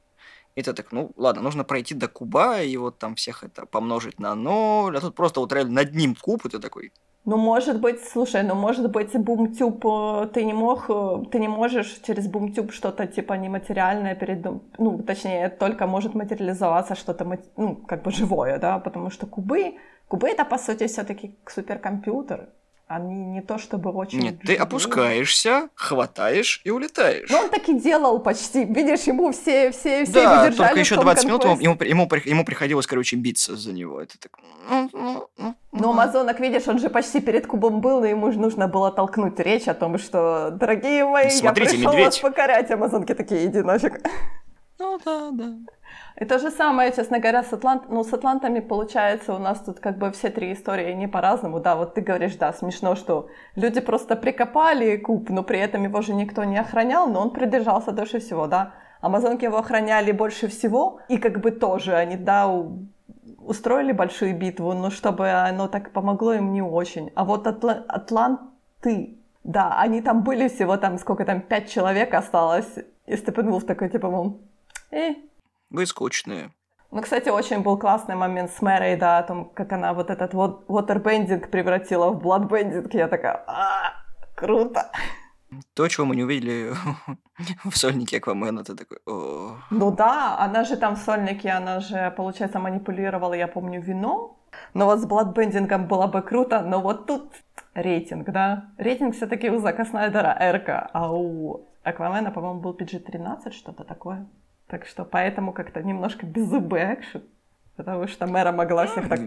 Ты так, ну ладно, нужно пройти до куба и вот там всех это помножить на ноль, а тут просто вот реально над ним куб, и ты такой... Ну, может быть, слушай, ну, может быть, бумтюб э, ты не мог, э, ты не можешь через бумтюб что-то типа нематериальное перед, ну, точнее, только может материализоваться что-то, ну, как бы живое, да, потому что кубы, кубы это, по сути, все таки суперкомпьютер, они не то чтобы очень... Нет, ты опускаешься, хватаешь и улетаешь. Ну, он так и делал почти. Видишь, ему все, все, все да, его только еще 20 минут ему, ему, ему, ему приходилось, короче, биться за него. Это так... Ну, ну, ну, Но Амазонок, видишь, он же почти перед кубом был, и ему же нужно было толкнуть речь о том, что, дорогие мои, Смотрите, я пришел медведь. вас покорять. Амазонки такие, иди нафиг. Ну да, да. И то же самое, честно говоря, с Атлант... Ну, с Атлантами получается у нас тут как бы все три истории не по-разному. Да, вот ты говоришь, да, смешно, что люди просто прикопали куб, но при этом его же никто не охранял, но он придержался дольше всего, да. Амазонки его охраняли больше всего, и как бы тоже они, да, устроили большую битву, но чтобы оно так помогло им не очень. А вот Атла... Атланты, да, они там были всего там, сколько там, пять человек осталось, и Степенвулф такой, типа, мол, э, вы скучные. Ну, кстати, очень был классный момент с Мэрой, да, о том, как она вот этот вот waterbending превратила в bloodbending. Я такая, а, круто. То, чего мы не увидели в сольнике Аквамена, ты такой, о. Ну да, она же там в сольнике, она же, получается, манипулировала, я помню, вино. Но вот с бладбендингом было бы круто, но вот тут рейтинг, да. Рейтинг все-таки у Зака Снайдера Эрка, а у Аквамена, по-моему, был PG-13, что-то такое. Так что поэтому как-то немножко беззубый экшен, потому что мэра могла всех так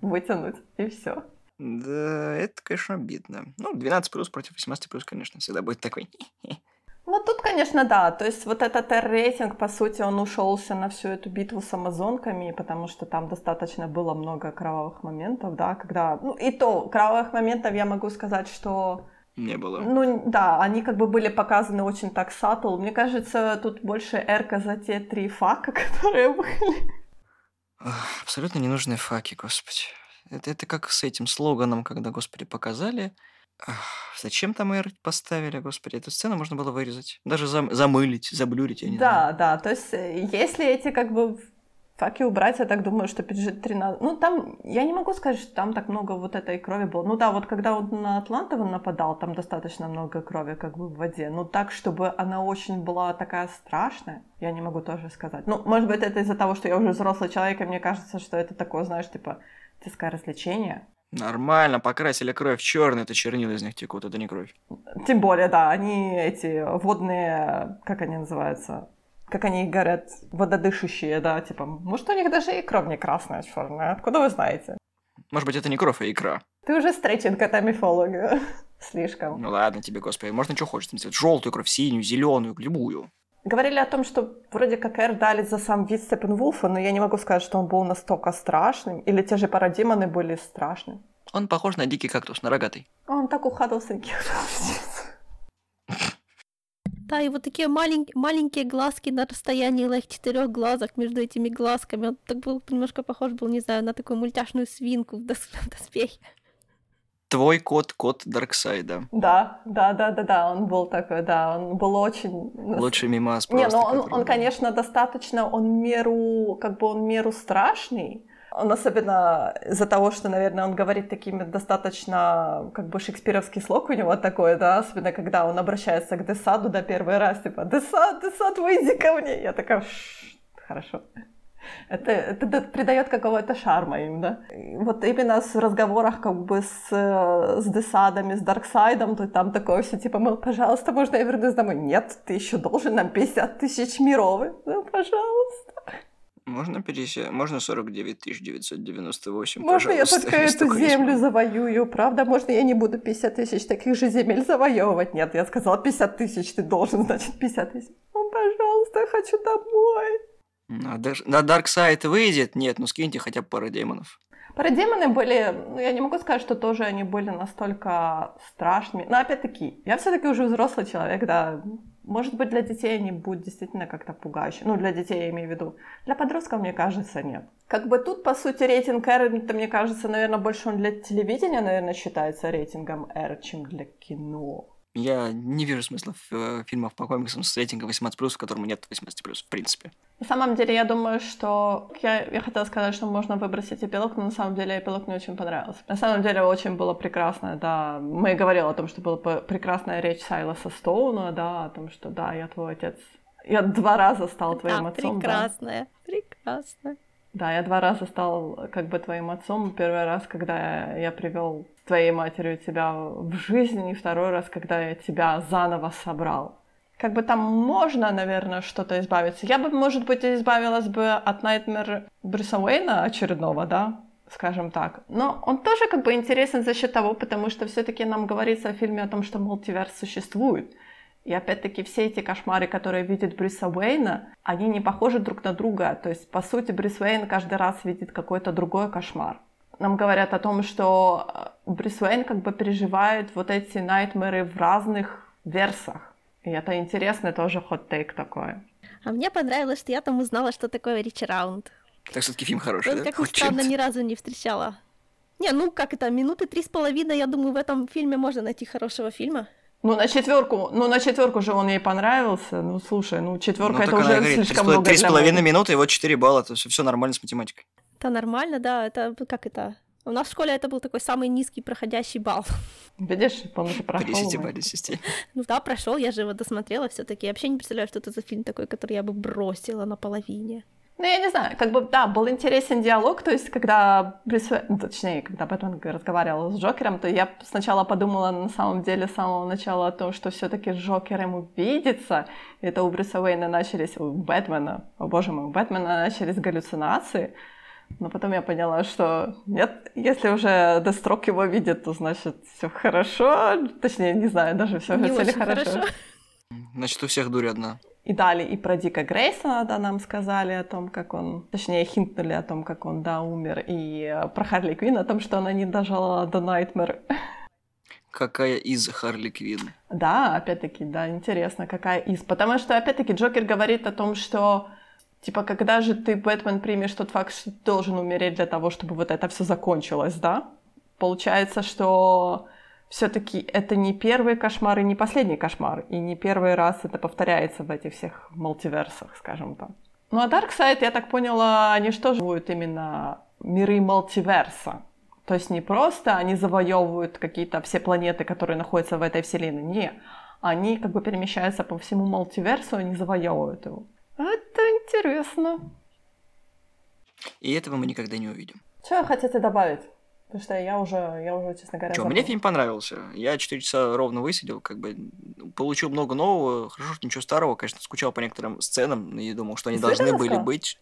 вытянуть, и все. Да, это, конечно, обидно. Ну, 12 плюс против 18 плюс, конечно, всегда будет такой. Ну, тут, конечно, да. То есть вот этот рейтинг, по сути, он ушелся на всю эту битву с амазонками, потому что там достаточно было много кровавых моментов, да, когда... Ну, и то, кровавых моментов я могу сказать, что не было. Ну да, они как бы были показаны очень так сатл. Мне кажется, тут больше эрка за те три фака, которые были. Абсолютно ненужные факи, господи. Это, это как с этим слоганом, когда, господи, показали. Зачем там эр поставили, господи? Эту сцену можно было вырезать. Даже зам, замылить, заблюрить, я не да, знаю. Да, да. То есть, э, если эти как бы Факи убрать, я так думаю, что PG-13... Ну, там, я не могу сказать, что там так много вот этой крови было. Ну да, вот когда он на Атлантова нападал, там достаточно много крови как бы в воде. Ну так, чтобы она очень была такая страшная, я не могу тоже сказать. Ну, может быть, это из-за того, что я уже взрослый человек, и мне кажется, что это такое, знаешь, типа, детское развлечение. Нормально, покрасили кровь черный, это чернила из них текут, это не кровь. Тем более, да, они эти водные, как они называются, как они говорят, вододышащие, да, типа, может, у них даже и кровь не красная, черная, откуда вы знаете? Может быть, это не кровь, а икра. Ты уже стрейчинг это мифолога. Слишком. Ну ладно тебе, господи, можно что хочешь сделать. Желтую кровь, синюю, зеленую, любую. Говорили о том, что вроде как Эр дали за сам вид Степенвулфа, но я не могу сказать, что он был настолько страшным. Или те же парадимоны были страшны. Он похож на дикий кактус, на рогатый. Он так ухадался. Да, и вот такие маленькие, маленькие глазки на расстоянии like, четырех глазок между этими глазками. Он так был немножко похож был, не знаю, на такую мультяшную свинку в, дос- в доспехе. Твой кот, кот Дарксайда. Да, да, да, да, да, он был такой, да, он был очень... Лучший мимас Не, ну он, он, конечно, достаточно, он меру, как бы он меру страшный, он особенно из-за того, что, наверное, он говорит такими достаточно, как бы, шекспировский слог у него такой, да, особенно когда он обращается к Десаду, да, первый раз, типа, Десад, Десад, выйди ко мне. Я такая, хорошо. Это, это придает какого-то шарма им, да? Вот именно в разговорах как бы с, с Десадами, с Дарксайдом, то там такое все типа, мол, пожалуйста, можно я вернусь домой? Нет, ты еще должен нам 50 тысяч миров. Ну, пожалуйста. Можно пересесть? Можно 49 998, Можно я только эту землю завоюю, правда? Можно я не буду 50 тысяч таких же земель завоевывать? Нет, я сказала 50 тысяч, ты должен, значит, 50 тысяч. Ну, пожалуйста, я хочу домой. На, на Dark Side выйдет? Нет, ну скиньте хотя бы пару демонов. Парадемоны были, ну, я не могу сказать, что тоже они были настолько страшными. Но опять-таки, я все-таки уже взрослый человек, да. Может быть, для детей они будут действительно как-то пугающие. Ну, для детей я имею в виду. Для подростков, мне кажется, нет. Как бы тут, по сути, рейтинг R, это, мне кажется, наверное, больше он для телевидения, наверное, считается рейтингом R, чем для кино. Я не вижу смысла в э, фильмах по комиксам с рейтингом 18+, в котором нет 18+, в принципе. На самом деле, я думаю, что... Я, я хотела сказать, что можно выбросить эпилог, но на самом деле эпилог мне очень понравился. На самом деле, очень было прекрасно, да. Мы говорили о том, что была прекрасная речь Сайлоса Стоуна, да, о том, что да, я твой отец. Я два раза стал твоим да, отцом. прекрасная, да. прекрасная. Да, я два раза стал как бы твоим отцом. Первый раз, когда я привел твоей матерью тебя в жизнь, и второй раз, когда я тебя заново собрал. Как бы там можно, наверное, что-то избавиться. Я бы, может быть, избавилась бы от Найтмер Брюса Уэйна очередного, да, скажем так. Но он тоже как бы интересен за счет того, потому что все-таки нам говорится в фильме о том, что мультиверс существует. И опять-таки все эти кошмары, которые видит Брюса Уэйна, они не похожи друг на друга. То есть, по сути, Брюс Уэйн каждый раз видит какой-то другой кошмар. Нам говорят о том, что э, Брюс Уэйн как бы переживает вот эти найтмеры в разных версах. И это интересный тоже хот-тейк такой. А мне понравилось, что я там узнала, что такое Ричи Раунд. Так все-таки фильм хороший, да? Как странно, ни разу не встречала. Не, ну как это, минуты три с половиной, я думаю, в этом фильме можно найти хорошего фильма. Ну, на четверку, ну, на четверку же он ей понравился. Ну, слушай, ну, четверка ну, это уже говорит, слишком 3, много. Три с половиной минуты, и вот четыре балла, то есть все нормально с математикой. Это нормально, да, это как это? У нас в школе это был такой самый низкий проходящий балл. Видишь, он уже прошел. По десятибалльной Ну да, прошел, я же его досмотрела все таки Я вообще не представляю, что это за фильм такой, который я бы бросила на половине. Ну, я не знаю, как бы, да, был интересен диалог, то есть, когда Брюс, ну, точнее, когда Бэтмен разговаривал с Джокером, то я сначала подумала, на самом деле, с самого начала о том, что все таки Джокер ему видится, и это у Брюса Уэйна начались, у Бэтмена, о боже мой, у Бэтмена начались галлюцинации, но потом я поняла, что нет, если уже Дестрок его видит, то значит все хорошо. Точнее, не знаю, даже все не хорошо. хорошо. Значит, у всех дурь одна. И дали и про Дика Грейсона, да, нам сказали о том, как он, точнее, хинтнули о том, как он, да, умер, и э, про Харли Квин, о том, что она не дожила до Найтмер. Какая из Харли Квин? Да, опять-таки, да, интересно, какая из. Потому что, опять-таки, Джокер говорит о том, что Типа, когда же ты, Бэтмен, примешь тот факт, что ты должен умереть для того, чтобы вот это все закончилось, да? Получается, что все-таки это не первый кошмар и не последний кошмар, и не первый раз это повторяется в этих всех мультиверсах, скажем так. Ну а Darkseid, я так поняла, они что же будут именно миры мультиверса? То есть не просто они завоевывают какие-то все планеты, которые находятся в этой вселенной, не. Они как бы перемещаются по всему мультиверсу, они завоевывают его. Это интересно. И этого мы никогда не увидим. Что хотите добавить? Потому что я уже, я уже, честно говоря, Что, мне фильм понравился. Я 4 часа ровно высидел, как бы получил много нового. Хорошо, что ничего старого. Конечно, скучал по некоторым сценам и думал, что они должны были быть.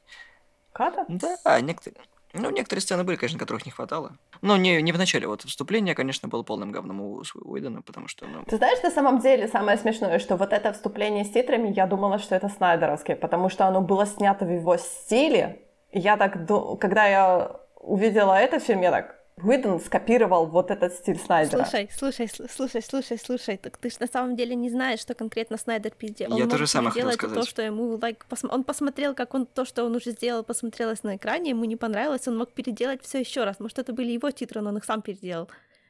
Ката? Да, некоторые. Ну, некоторые сцены были, конечно, которых не хватало. Но не, не в начале. Вот вступление, конечно, было полным говном у Уидона, потому что... Ну... Ты знаешь, на самом деле, самое смешное, что вот это вступление с титрами, я думала, что это снайдеровское, потому что оно было снято в его стиле. Я так... Когда я увидела этот фильм, я так... Уидон скопировал вот этот стиль Снайдера. Слушай, слушай, слушай, слушай, слушай, так ты же на самом деле не знаешь, что конкретно Снайдер переделал. Я он тоже самое хотел сказать. то, что ему, like, пос... он посмотрел, как он то, что он уже сделал, посмотрелось на экране, ему не понравилось, он мог переделать все еще раз. Может, это были его титры, но он их сам переделал.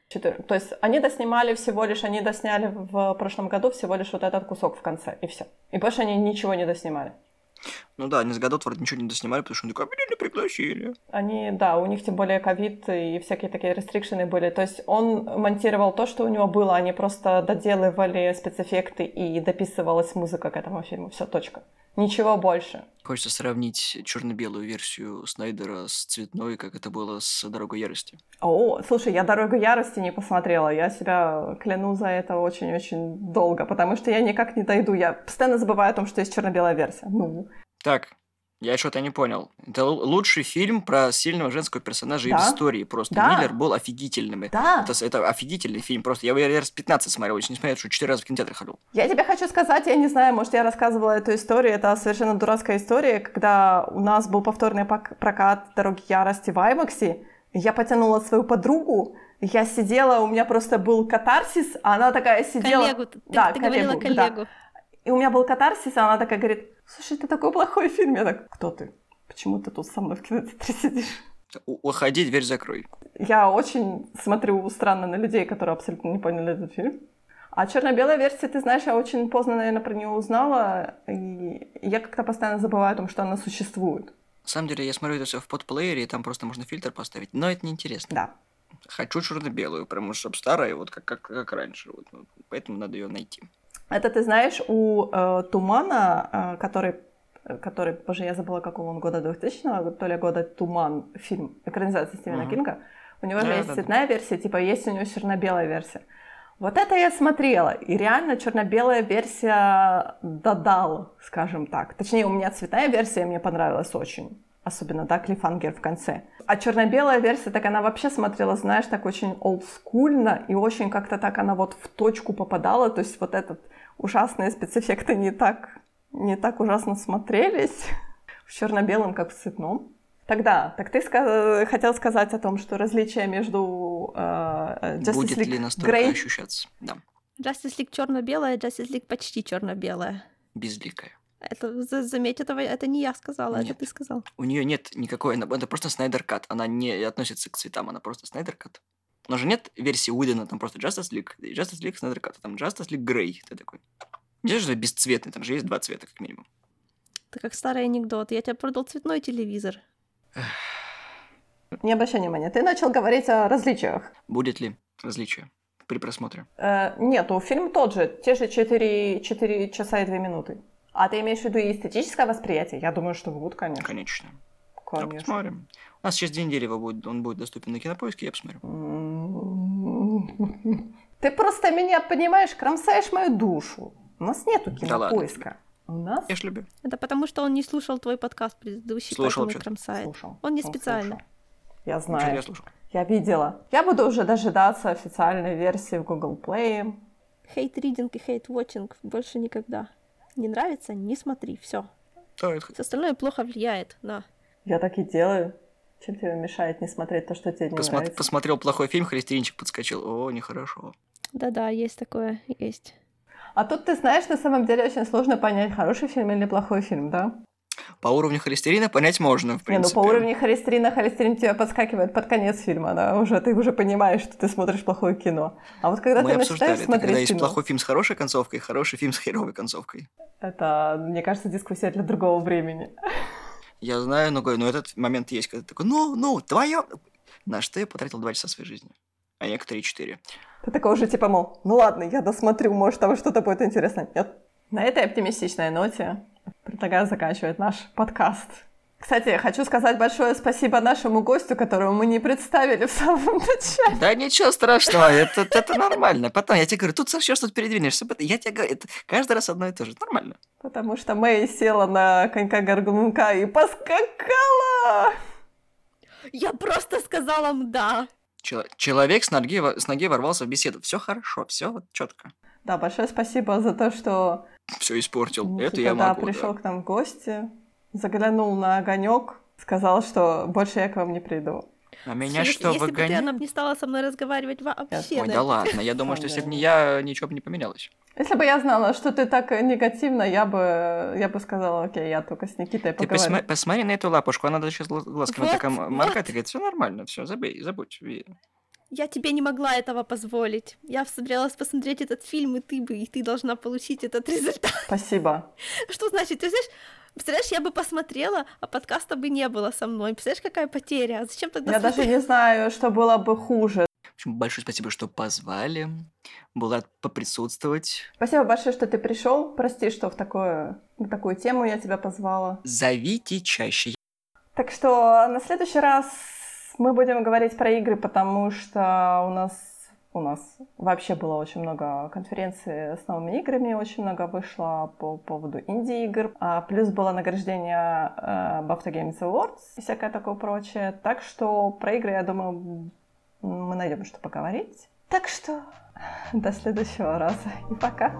Четыре. То есть они доснимали всего лишь, они досняли в прошлом году всего лишь вот этот кусок в конце, и все. И больше они ничего не доснимали. Ну да, они с годов вроде ничего не доснимали, потому что они такой, «А меня не пригласили. Они, да, у них тем более ковид и всякие такие рестрикшены были. То есть он монтировал то, что у него было, они просто доделывали спецэффекты и дописывалась музыка к этому фильму. Все, точка. Ничего больше. Хочется сравнить черно-белую версию Снайдера с цветной, как это было с «Дорогой ярости». О, слушай, я «Дорогу ярости» не посмотрела. Я себя кляну за это очень-очень долго, потому что я никак не дойду. Я постоянно забываю о том, что есть черно-белая версия. Ну. Так, я что-то не понял. Это лучший фильм про сильного женского персонажа да? в истории. Просто да. Миллер был офигительным. Да. Это, это офигительный фильм. Просто я его раз 15 смотрел, очень не смотрел, что 4 раза в кинотеатр ходил. Я тебе хочу сказать, я не знаю, может, я рассказывала эту историю. Это совершенно дурацкая история, когда у нас был повторный прокат «Дороги ярости» в Аймаксе. Я потянула свою подругу, я сидела, у меня просто был катарсис, а она такая сидела... Коллегу, ты, да, ты коллегу, говорила коллегу. Да. И у меня был катарсис, а она такая говорит, слушай, это такой плохой фильм. Я так, кто ты? Почему ты тут со мной в кинотеатре сидишь? Уходи, дверь закрой. Я очень смотрю странно на людей, которые абсолютно не поняли этот фильм. А черно-белая версия, ты знаешь, я очень поздно, наверное, про нее узнала, и я как-то постоянно забываю о том, что она существует. На самом деле, я смотрю это все в подплеере, и там просто можно фильтр поставить, но это неинтересно. Да. Хочу черно-белую, потому что старая, вот как, как, как раньше, вот, поэтому надо ее найти. Это ты знаешь, у э, Тумана, э, который, который, боже, я забыла, какого он года 2000 то ли года Туман, фильм, экранизация Стивена uh-huh. Кинга, у него да, же есть да, цветная да. версия, типа есть у него черно-белая версия. Вот это я смотрела, и реально черно-белая версия додал, скажем так. Точнее, у меня цветная версия мне понравилась очень особенно, да, клифангер в конце. А черно-белая версия, так она вообще смотрела, знаешь, так очень олдскульно, и очень как-то так она вот в точку попадала, то есть вот этот ужасные спецэффекты не так, не так ужасно смотрелись в черно-белом, как в цветном. Тогда, так ты ска- хотел сказать о том, что различие между э, Justice Будет League ли настолько Grey... ощущаться? Да. Justice League черно-белая, Justice League почти черно-белая. Безликая. Это, заметь, это, это не я сказала, нет. это ты сказал. У нее нет никакой, это просто Снайдер Кат. Она не относится к цветам, она просто Снайдер Кат. Но же нет версии Уидона, там просто Justice League, Justice League Снайдер Кат, там Justice League Grey, ты такой. Не же бесцветный, там же есть два цвета, как минимум. Это как старый анекдот. Я тебе продал цветной телевизор. Не обращай внимания. Ты начал говорить о различиях. Будет ли различие при просмотре? Э, нету. Фильм тот же. Те же 4, 4 часа и 2 минуты. А ты имеешь в виду и эстетическое восприятие? Я думаю, что будут, конечно. Конечно. Конечно. Ну, посмотрим. У нас через две недели его будет, он будет доступен на кинопоиске, я посмотрю. Ты просто меня, понимаешь, кромсаешь мою душу. У нас нету кинопоиска. Да У нас? Я ж люблю. Это потому, что он не слушал твой подкаст предыдущий, слушал поэтому кромсает. Слушал. Он не он специально. Слушал. Я знаю. Я слушал. Я видела. Я буду уже дожидаться официальной версии в Google Play. Хейт-ридинг и хейт-вотчинг больше никогда не нравится, не смотри, все. Все остальное плохо влияет на... Я так и делаю. Чем тебе мешает не смотреть то, что тебе не Посмо... нравится? Посмотрел плохой фильм, холестеринчик подскочил. О, нехорошо. Да-да, есть такое, есть. А тут, ты знаешь, на самом деле очень сложно понять, хороший фильм или плохой фильм, да? По уровню холестерина понять можно, в принципе. Не, ну по уровню холестерина, холестерин тебя подскакивает под конец фильма, да, уже ты уже понимаешь, что ты смотришь плохое кино. А вот когда Мы ты начинаешь это, смотреть когда есть кино... плохой фильм с хорошей концовкой, хороший фильм с херовой концовкой. Это, мне кажется, дискуссия для другого времени. Я знаю, но, но этот момент есть, когда ты такой, ну, ну, твое... На что я потратил два часа своей жизни, а некоторые четыре. Ты такой уже типа, мол, ну ладно, я досмотрю, может, там что-то будет интересно. Нет. На этой оптимистичной ноте предлагаю заканчивать наш подкаст. Кстати, хочу сказать большое спасибо нашему гостю, которого мы не представили в самом начале. Да ничего страшного, это, это нормально. Потом я тебе говорю, тут совсем что-то передвинешься. Я тебе говорю, это каждый раз одно и то же. Нормально. Потому что Мэй села на конька горгунка и поскакала. Я просто сказала «да». Человек с ноги, с ноги ворвался в беседу. Все хорошо, все вот четко. Да, большое спасибо за то, что все испортил. Никита, Это я могу. Да, пришел к нам в гости, заглянул на огонек, сказал, что больше я к вам не приду. А меня если, что, если выгоня... бы ты, не стала со мной разговаривать вообще. Ой, да ладно, я думаю, что если бы не я, ничего бы не поменялось. Если бы я знала, что ты так негативно, я бы, я бы сказала, окей, я только с Никитой поговорю. Ты посмотри, посмотри на эту лапушку, она даже сейчас глазками вот, такая вот. моргает и говорит, все нормально, все, забей, забудь. Я тебе не могла этого позволить. Я собиралась посмотреть этот фильм, и ты бы, и ты должна получить этот результат. Спасибо. Что значит? Ты знаешь, Представляешь, я бы посмотрела, а подкаста бы не было со мной. Представляешь, какая потеря? А зачем тогда Я смотреть? даже не знаю, что было бы хуже. общем, большое спасибо, что позвали. Был рад поприсутствовать. Спасибо большое, что ты пришел. Прости, что в такую, на такую тему я тебя позвала. Зовите чаще. Так что на следующий раз мы будем говорить про игры, потому что у нас у нас вообще было очень много конференций с новыми играми, очень много вышло по поводу инди-игр. А плюс было награждение э, BAFTA Games Awards и всякое такое прочее. Так что про игры, я думаю, мы найдем что поговорить. Так что до следующего раза и пока.